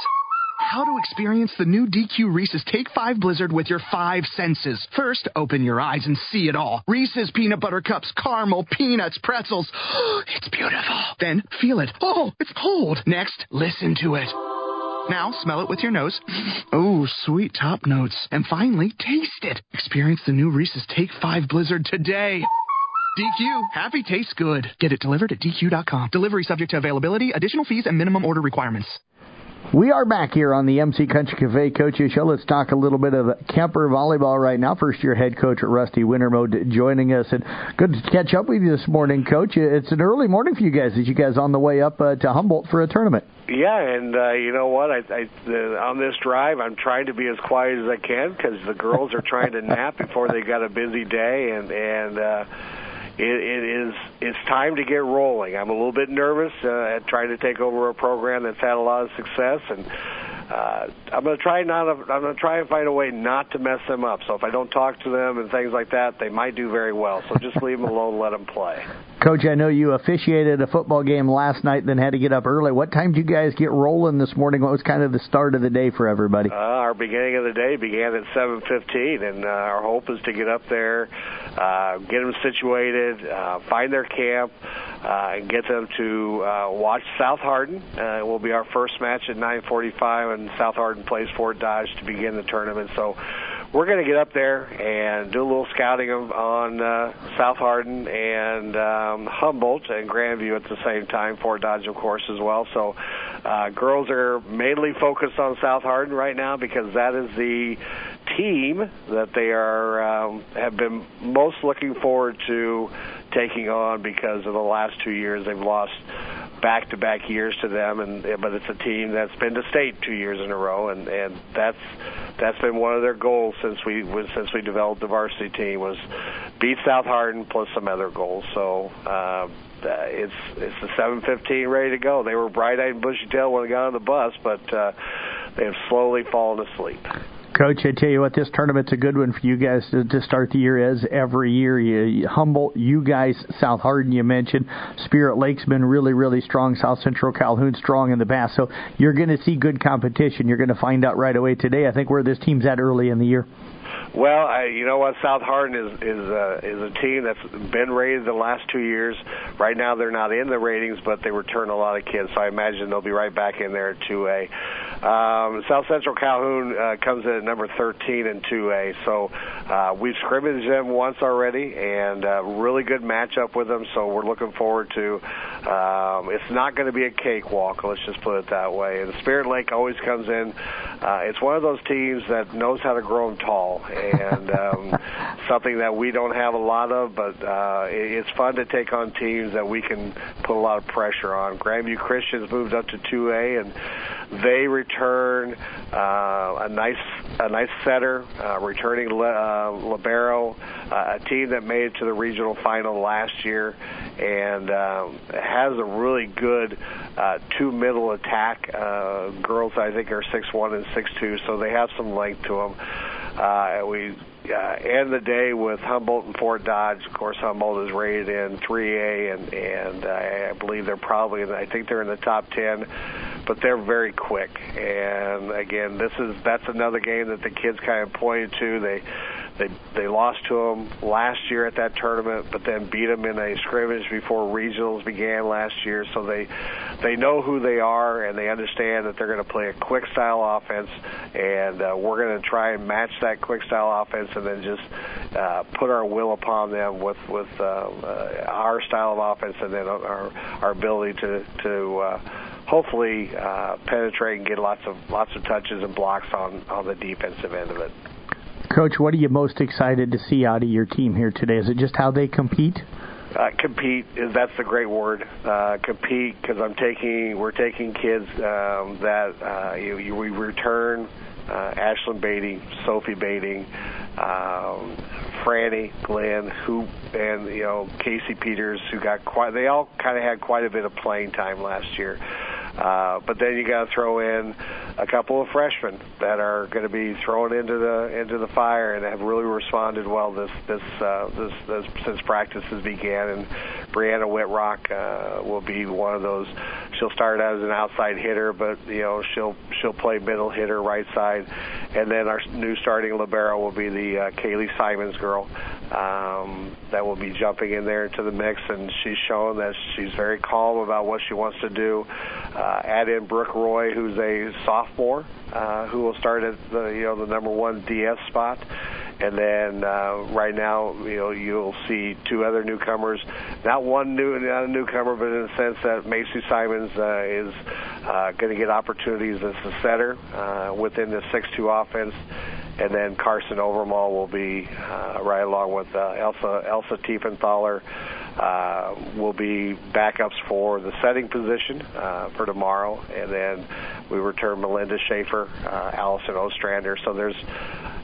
how to experience the new DQ Reese's Take 5 Blizzard with your five senses. First, open your eyes and see it all. Reese's peanut butter cups, caramel, peanuts, pretzels. it's beautiful. Then, feel it. Oh, it's cold. Next, listen to it. Now, smell it with your nose. Oh, sweet top notes. And finally, taste it. Experience the new Reese's Take 5 Blizzard today. DQ, happy tastes good. Get it delivered at DQ.com. Delivery subject to availability, additional fees, and minimum order requirements. We are back here on the MC Country Cafe Coaches Show. Let's talk a little bit of Kuemper volleyball right now. First year head coach Rusty Wintermode joining us, and good to catch up with you this morning, Coach. It's an early morning for you guys. As you guys on the way up uh, to Humboldt for a tournament? Yeah, and uh, you know what? I, I the, on this drive, I'm trying to be as quiet as I can because the girls are trying to nap before they got a busy day, and and. uh it, it is it's time to get rolling. I'm a little bit nervous uh, at trying to take over a program that's had a lot of success, and uh, I'm going to try not. I'm going to try and find a way not to mess them up. So if I don't talk to them and things like that, they might do very well. So just leave them alone, let them play. Coach, I know you officiated a football game last night, then had to get up early. What time did you guys get rolling this morning? What was kind of the start of the day for everybody? Uh, our beginning of the day began at 7:15, and uh, our hope is to get up there, uh, get them situated, uh, find their camp, and get them to uh, watch South Hardin. Uh, it will be our first match at 9:45, and South Hardin plays Fort Dodge to begin the tournament. So we're going to get up there and do a little scouting on uh, South Hardin and um, Humboldt and Grandview at the same time. Fort Dodge, of course, as well. So uh, girls are mainly focused on South Hardin right now because that is the team that they are um, have been most looking forward to taking on because of the last two years they've lost back-to-back years to them, and but it's a team that's been to state two years in a row, and and that's that's been one of their goals since we since we developed the varsity team was beat South Hardin plus some other goals. So. Uh, it's it's the 7:15 ready to go. They were bright-eyed and bushy-tailed when they got on the bus, but uh, they have slowly fallen asleep. Coach, I tell you what, this tournament's a good one for you guys to, to start the year as every year. You, Humboldt, you guys, South Hardin, you mentioned. Spirit Lake's been really, really strong. South Central Calhoun strong in the past. So you're going to see good competition. You're going to find out right away today. I think where this team's at early in the year. Well, I, you know what? South Hardin is is uh, is a team that's been rated the last two years. Right now, they're not in the ratings, but they return a lot of kids, so I imagine they'll be right back in there at 2A. Um, South Central Calhoun uh, comes in at number 13 in 2A, so uh, we've scrimmaged them once already, and uh, really good matchup with them. So we're looking forward to. Um, it's not going to be a cakewalk. Let's just put it that way. And Spirit Lake always comes in. Uh, it's one of those teams that knows how to grow them tall and um, something that we don't have a lot of. But uh, it's fun to take on teams that we can put a lot of pressure on. Grandview Christians moved up to 2A, and they return uh, a nice a nice setter, uh, returning uh, libero, uh, a team that made it to the regional final last year, and um, has a really good uh, two middle attack. Uh, girls, I think, are six one and six two, so they have some length to them. Uh, we uh, end the day with Humboldt and Fort Dodge. Of course, Humboldt is rated in 3A, and and uh, I believe they're probably I think they're in the top 10, but they're very quick. And again, this is that's another game that the kids kind of pointed to. They they they lost to them last year at that tournament, but then beat them in a scrimmage before regionals began last year. So they they know who they are and they understand that they're going to play a quick style offense, and uh, we're going to try and match that quick style offense, and then just uh, put our will upon them with with uh, uh, our style of offense, and then our our ability to to uh, hopefully uh, penetrate and get lots of lots of touches and blocks on on the defensive end of it. Coach, what are you most excited to see out of your team here today? Is it just how they compete? uh, compete is that's the great word. Uh, compete because I'm taking we're taking kids um, that uh, you, you, we return uh, Ashlyn Beatty, Sophie Beatty, um, Franny, Glenn, who, and you know Casey Peters, who got quite. They all kind of had quite a bit of playing time last year. Uh, but then you got to throw in a couple of freshmen that are going to be thrown into the into the fire and have really responded well this this uh, this, this since practices began. And Brianna Whitrock uh, will be one of those. She'll start as an outside hitter, but you know she'll she'll play middle hitter, right side, and then our new starting libero will be the uh, Kaylee Simons girl um, that will be jumping in there into the mix, and she's shown that she's very calm about what she wants to do. Uh, add in Brooke Roy, who's a sophomore, uh, who will start at the you know the number one DS spot. And then uh, right now, you know, you'll see two other newcomers. Not one new, not a newcomer, but in the sense that Macy Simons uh, is uh, going to get opportunities as a setter uh, within the 6-2 offense and then Carson Overmall will be uh, right along with uh, Elsa Elsa Tiefenthaler. Uh, will be backups for the setting position uh, for tomorrow, and then we return Melinda Schaefer, uh, Allison Ostrander. So there's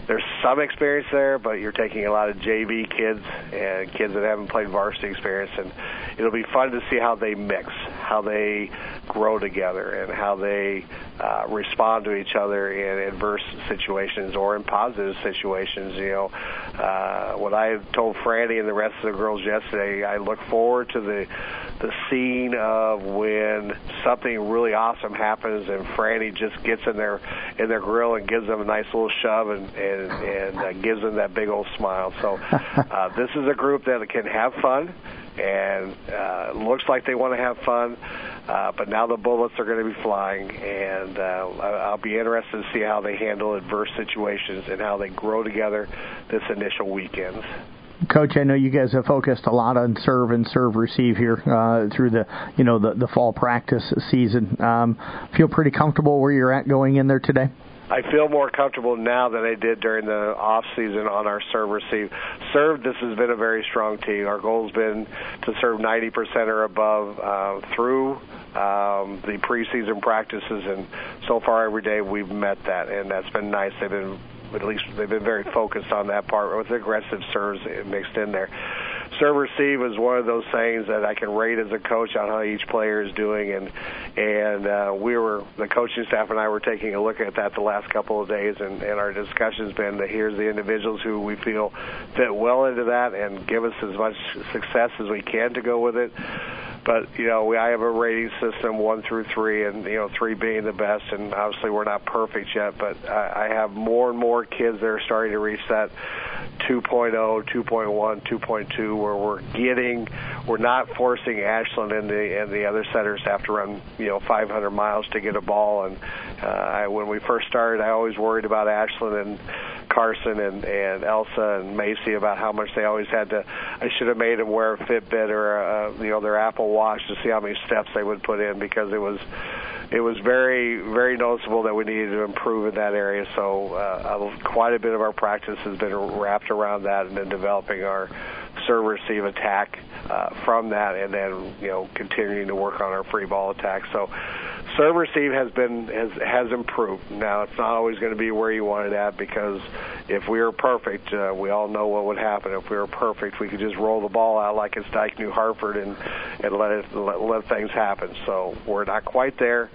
there's some experience there, but you're taking a lot of JV kids and kids that haven't played varsity experience, and it'll be fun to see how they mix, how they grow together, and how they uh, respond to each other in adverse situations or in positive situations. You know, uh, what I told Franny and the rest of the girls yesterday, I look forward to the the scene of when something really awesome happens and Franny just gets in their in their grill and gives them a nice little shove and and, and uh, gives them that big old smile. So uh, this is a group that can have fun and uh, looks like they want to have fun. Uh, but now the bullets are going to be flying, and uh, I'll be interested to see how they handle adverse situations and how they grow together this initial weekend. Coach, I know you guys have focused a lot on serve and serve receive here uh, through the you know the, the fall practice season. Um, feel pretty comfortable where you're at going in there today. I feel more comfortable now than I did during the off season on our serve receive. Serve, this has been a very strong team. Our goal has been to serve 90% or above uh, through um, the preseason practices, and so far every day we've met that, and that's been nice. They've been at least they've been very focused on that part. With aggressive serves mixed in there. Serve receive is one of those things that I can rate as a coach on how each player is doing, and and uh, we were the coaching staff and I were taking a look at that the last couple of days, and, and our discussion's been that here's the individuals who we feel fit well into that and give us as much success as we can to go with it but you know we I have a rating system one through three, and you know three being the best, and obviously we're not perfect yet, but I, I have more and more kids that are starting to reach that 2.0, 2.1, 2.2, where we're getting, we're not forcing Ashland and the and the other setters to have to run you know 500 miles to get a ball, and uh, I, when we first started, I always worried about Ashland and Carson and and Elsa and Macy about how much they always had to. I should have made them wear a Fitbit or a, you know their Apple Watch to see how many steps they would put in because it was it was very very noticeable that we needed to improve in that area. So uh, quite a bit of our practice has been wrapped around that and then developing our serve receive attack uh, from that, and then you know continuing to work on our free ball attack. So serve receive has been has has improved. Now it's not always going to be where you want it at because if we were perfect, uh, we all know what would happen. If we were perfect, we could just roll the ball out like it's Dike New Hartford and and let it let, let things happen. So we're not quite there,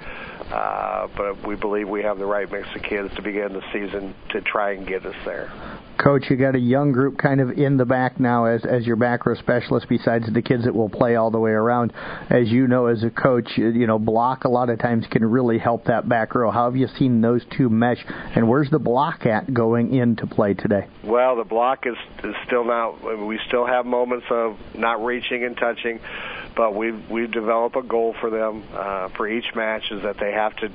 uh, but we believe we have the right mix of kids to begin the season to try and get us there. Coach, you got a young group kind of in the back now as as your back row specialist. Besides the kids that will play all the way around, as you know, as a coach, you know block a lot of times can really help that back row. How have you seen those two mesh, and where's the block at going into play today? Well, the block is, is still not. We still have moments of not reaching and touching but we've we've developed a goal for them uh, for each match is that they have to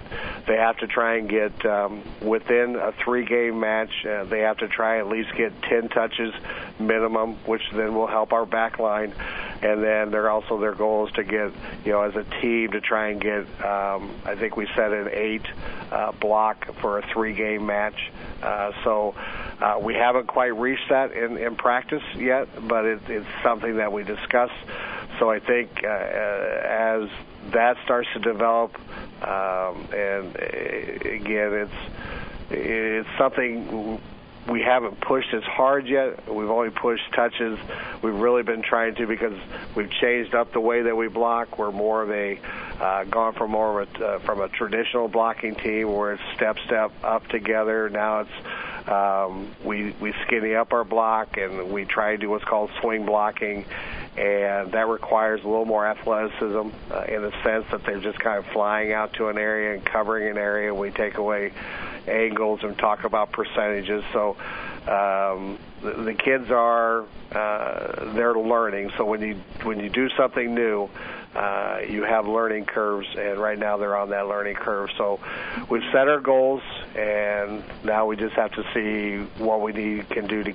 they have to try and get um, within a three game match uh, they have to try at least get 10 touches minimum which then will help our back line and then they're also their goal is to get you know as a team to try and get um, I think we set an eight uh, block for a three game match. Uh, so uh, we haven't quite reached that in, practice yet, but it, it's something that we discuss. So I think uh, as that starts to develop, um, and again, it's it's something we haven't pushed as hard yet. We've only pushed touches. We've really been trying to because we've changed up the way that we block. We're more of a uh, gone from more of a uh, from a traditional blocking team where it's step step up together. Now it's um, we we skinny up our block and we try to do what's called swing blocking, and that requires a little more athleticism uh, in the sense that they're just kind of flying out to an area and covering an area. We take away angles and talk about percentages. So um, the, the kids are uh, they're learning. So when you when you do something new, uh, you have learning curves, and right now they're on that learning curve. So we've set our goals, and now we just have to see what we need can do to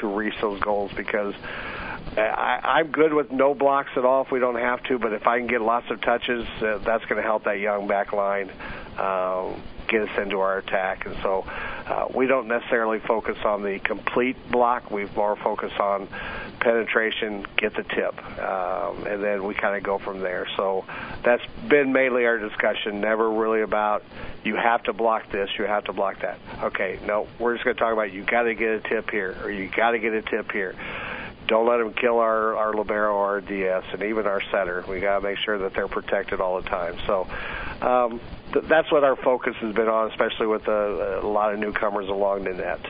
to reach those goals because. I, I'm good with no blocks at all if we don't have to, but if I can get lots of touches, uh, that's going to help that young back line. Um, get us into our attack. And so uh, we don't necessarily focus on the complete block. We more focus on penetration, get the tip, um, and then we kind of go from there. So that's been mainly our discussion. Never really about you have to block this, you have to block that. Okay, no, we're just going to talk about you got to get a tip here, or you got to get a tip here don't let them kill our our libero or our DS and even our center. We got to make sure that they're protected all the time. So um, th- that's what our focus has been on, especially with a, a lot of newcomers along the net.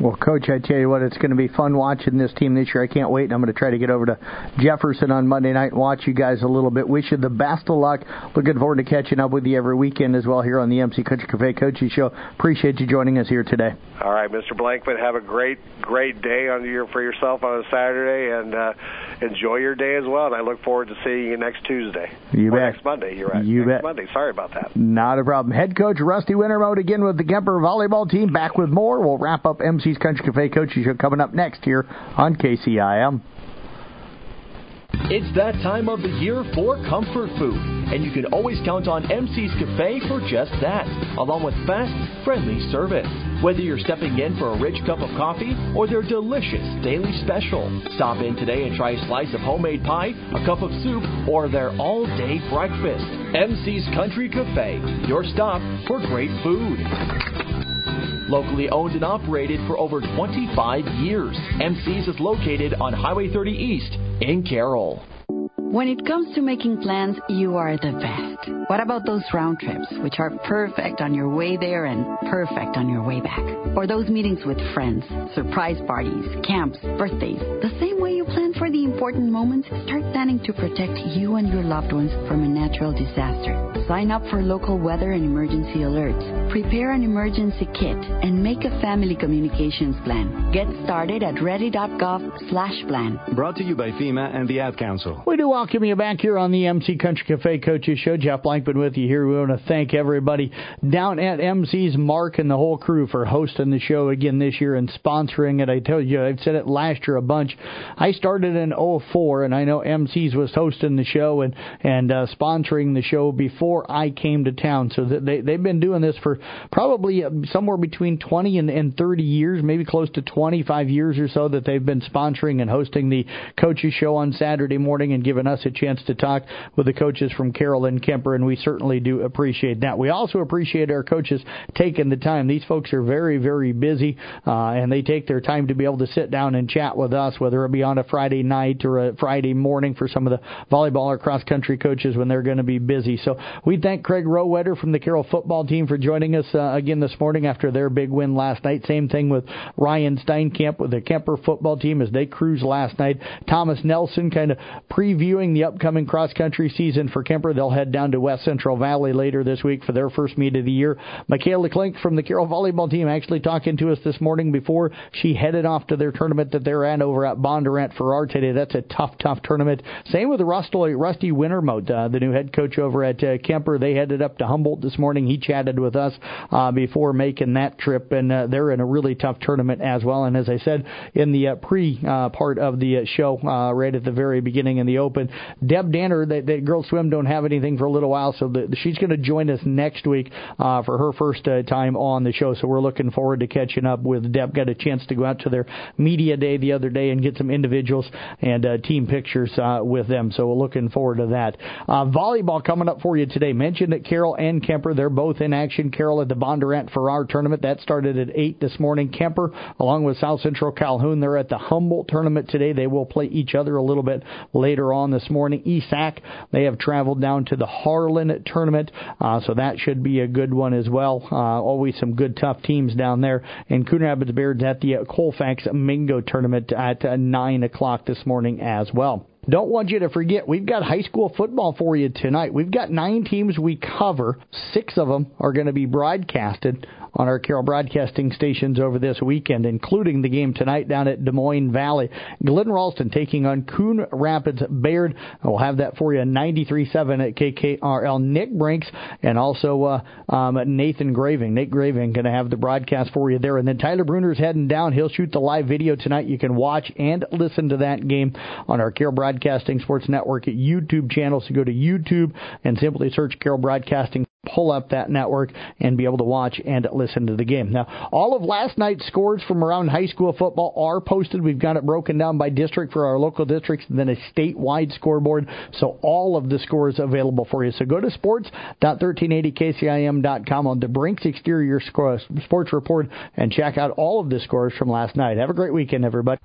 Well, Coach, I tell you what, it's going to be fun watching this team this year. I can't wait. and I'm going to try to get over to Jefferson on Monday night and watch you guys a little bit. Wish you the best of luck. Looking forward to catching up with you every weekend as well here on the MC Country Cafe Coaching Show. Appreciate you joining us here today. All right, Mr. Blankman, have a great, great day on your for yourself on a Saturday, and uh, enjoy your day as well. And I look forward to seeing you next Tuesday. You or bet. Next Monday, you're right. You next bet. Monday. Sorry about that. Not a problem. Head coach Rusty Wintermode again with the Kuemper volleyball team. Back with more. We'll wrap up MC's Country Cafe Coaching Show coming up next here on KCIM. It's that time of the year for comfort food, and you can always count on MC's Cafe for just that, along with fast, friendly service. Whether you're stepping in for a rich cup of coffee or their delicious daily special, stop in today and try a slice of homemade pie, a cup of soup, or their all day breakfast. MC's Country Cafe, your stop for great food. Locally owned and operated for over 25 years, MC's is located on Highway 30 East in Carroll. When it comes to making plans, you are the best. What about those round trips, which are perfect on your way there and perfect on your way back? Or those meetings with friends, surprise parties, camps, birthdays? The same way important moments, start planning to protect you and your loved ones from a natural disaster. Sign up for local weather and emergency alerts. Prepare an emergency kit and make a family communications plan. Get started at ready.gov slash plan. Brought to you by FEMA and the Ad Council. We do welcome you back here on the MC Country Cafe Coaches Show. Jeff Blankman with you here. We want to thank everybody down at MC's, Mark and the whole crew for hosting the show again this year and sponsoring it. I tell you, I've said it last year a bunch. I started in 04, and I know MC's was hosting the show and and uh, sponsoring the show before I came to town. So they they've been doing this for probably uh, somewhere between 20 and, and 30 years, maybe close to 25 years or so that they've been sponsoring and hosting the Coaches Show on Saturday morning and giving us a chance to talk with the coaches from Carroll and Kuemper, and we certainly do appreciate that. We also appreciate our coaches taking the time. These folks are very, very busy, uh, and they take their time to be able to sit down and chat with us, whether it be on a Friday night or a Friday morning for some of the volleyball or cross country coaches when they're going to be busy. So we thank Craig Rowetter from the Carroll football team for joining us uh, again this morning after their big win last night. Same thing with Ryan Steinkamp with the Kuemper football team as they cruised last night. Thomas Nelson kind of previewing the upcoming cross country season for Kuemper. They'll head down to West Central Valley later this week for their first meet of the year. Michaela Klink from the Carroll volleyball team actually talking to us this morning before she headed off to their tournament that they're at over at Bondurant Ferrarte Saturday. That's a tough, tough tournament. Same with the Rusty, Rusty Wintermote, uh, the new head coach over at uh, Kuemper. They headed up to Humboldt this morning. He chatted with us uh, before making that trip, and uh, they're in a really tough tournament as well. And as I said in the uh, pre uh, part of the uh, show, uh, right at the very beginning in the Open, Deb Danner, that, that girls swim don't have anything for a little while, so the, she's going to join us next week uh, for her first uh, time on the show. So we're looking forward to catching up with Deb. Got a chance to go out to their media day the other day and get some individuals and uh, team pictures uh, with them. So we're looking forward to that. Uh, volleyball coming up for you today. Mentioned that Carroll and Kuemper, they're both in action. Carroll at the Bondurant Farrar tournament. That started at 8 this morning. Kuemper, along with South Central Calhoun, they're at the Humboldt tournament today. They will play each other a little bit later on this morning. ESAC, they have traveled down to the Harlan tournament, uh, so that should be a good one as well. Uh, always some good, tough teams down there. And Coon Rapids Bayards at the Colfax Mingo tournament at uh, 9 o'clock this morning as well. Don't want you to forget, we've got high school football for you tonight. We've got nine teams we cover. Six of them are going to be broadcasted on our Carroll broadcasting stations over this weekend, including the game tonight down at Des Moines Valley. Glidden-Ralston taking on Coon Rapids Bayard. We'll have that for you 93.7 at KKRL. Nick Brinks and also uh, um, Nathan Graving. Nate Graving going to have the broadcast for you there. And then Tyler Bruner's heading down. He'll shoot the live video tonight. You can watch and listen to that game on our Carroll Broadcasting Sports Network YouTube channel. So go to YouTube and simply search Carroll Broadcasting pull up that network and be able to watch and listen to the game. Now, all of last night's scores from around high school football are posted. We've got it broken down by district for our local districts and then a statewide scoreboard. So all of the scores available for you. So go to sports.1380kcim.com on the Brinks Exterior Sports Report and check out all of the scores from last night. Have a great weekend, everybody.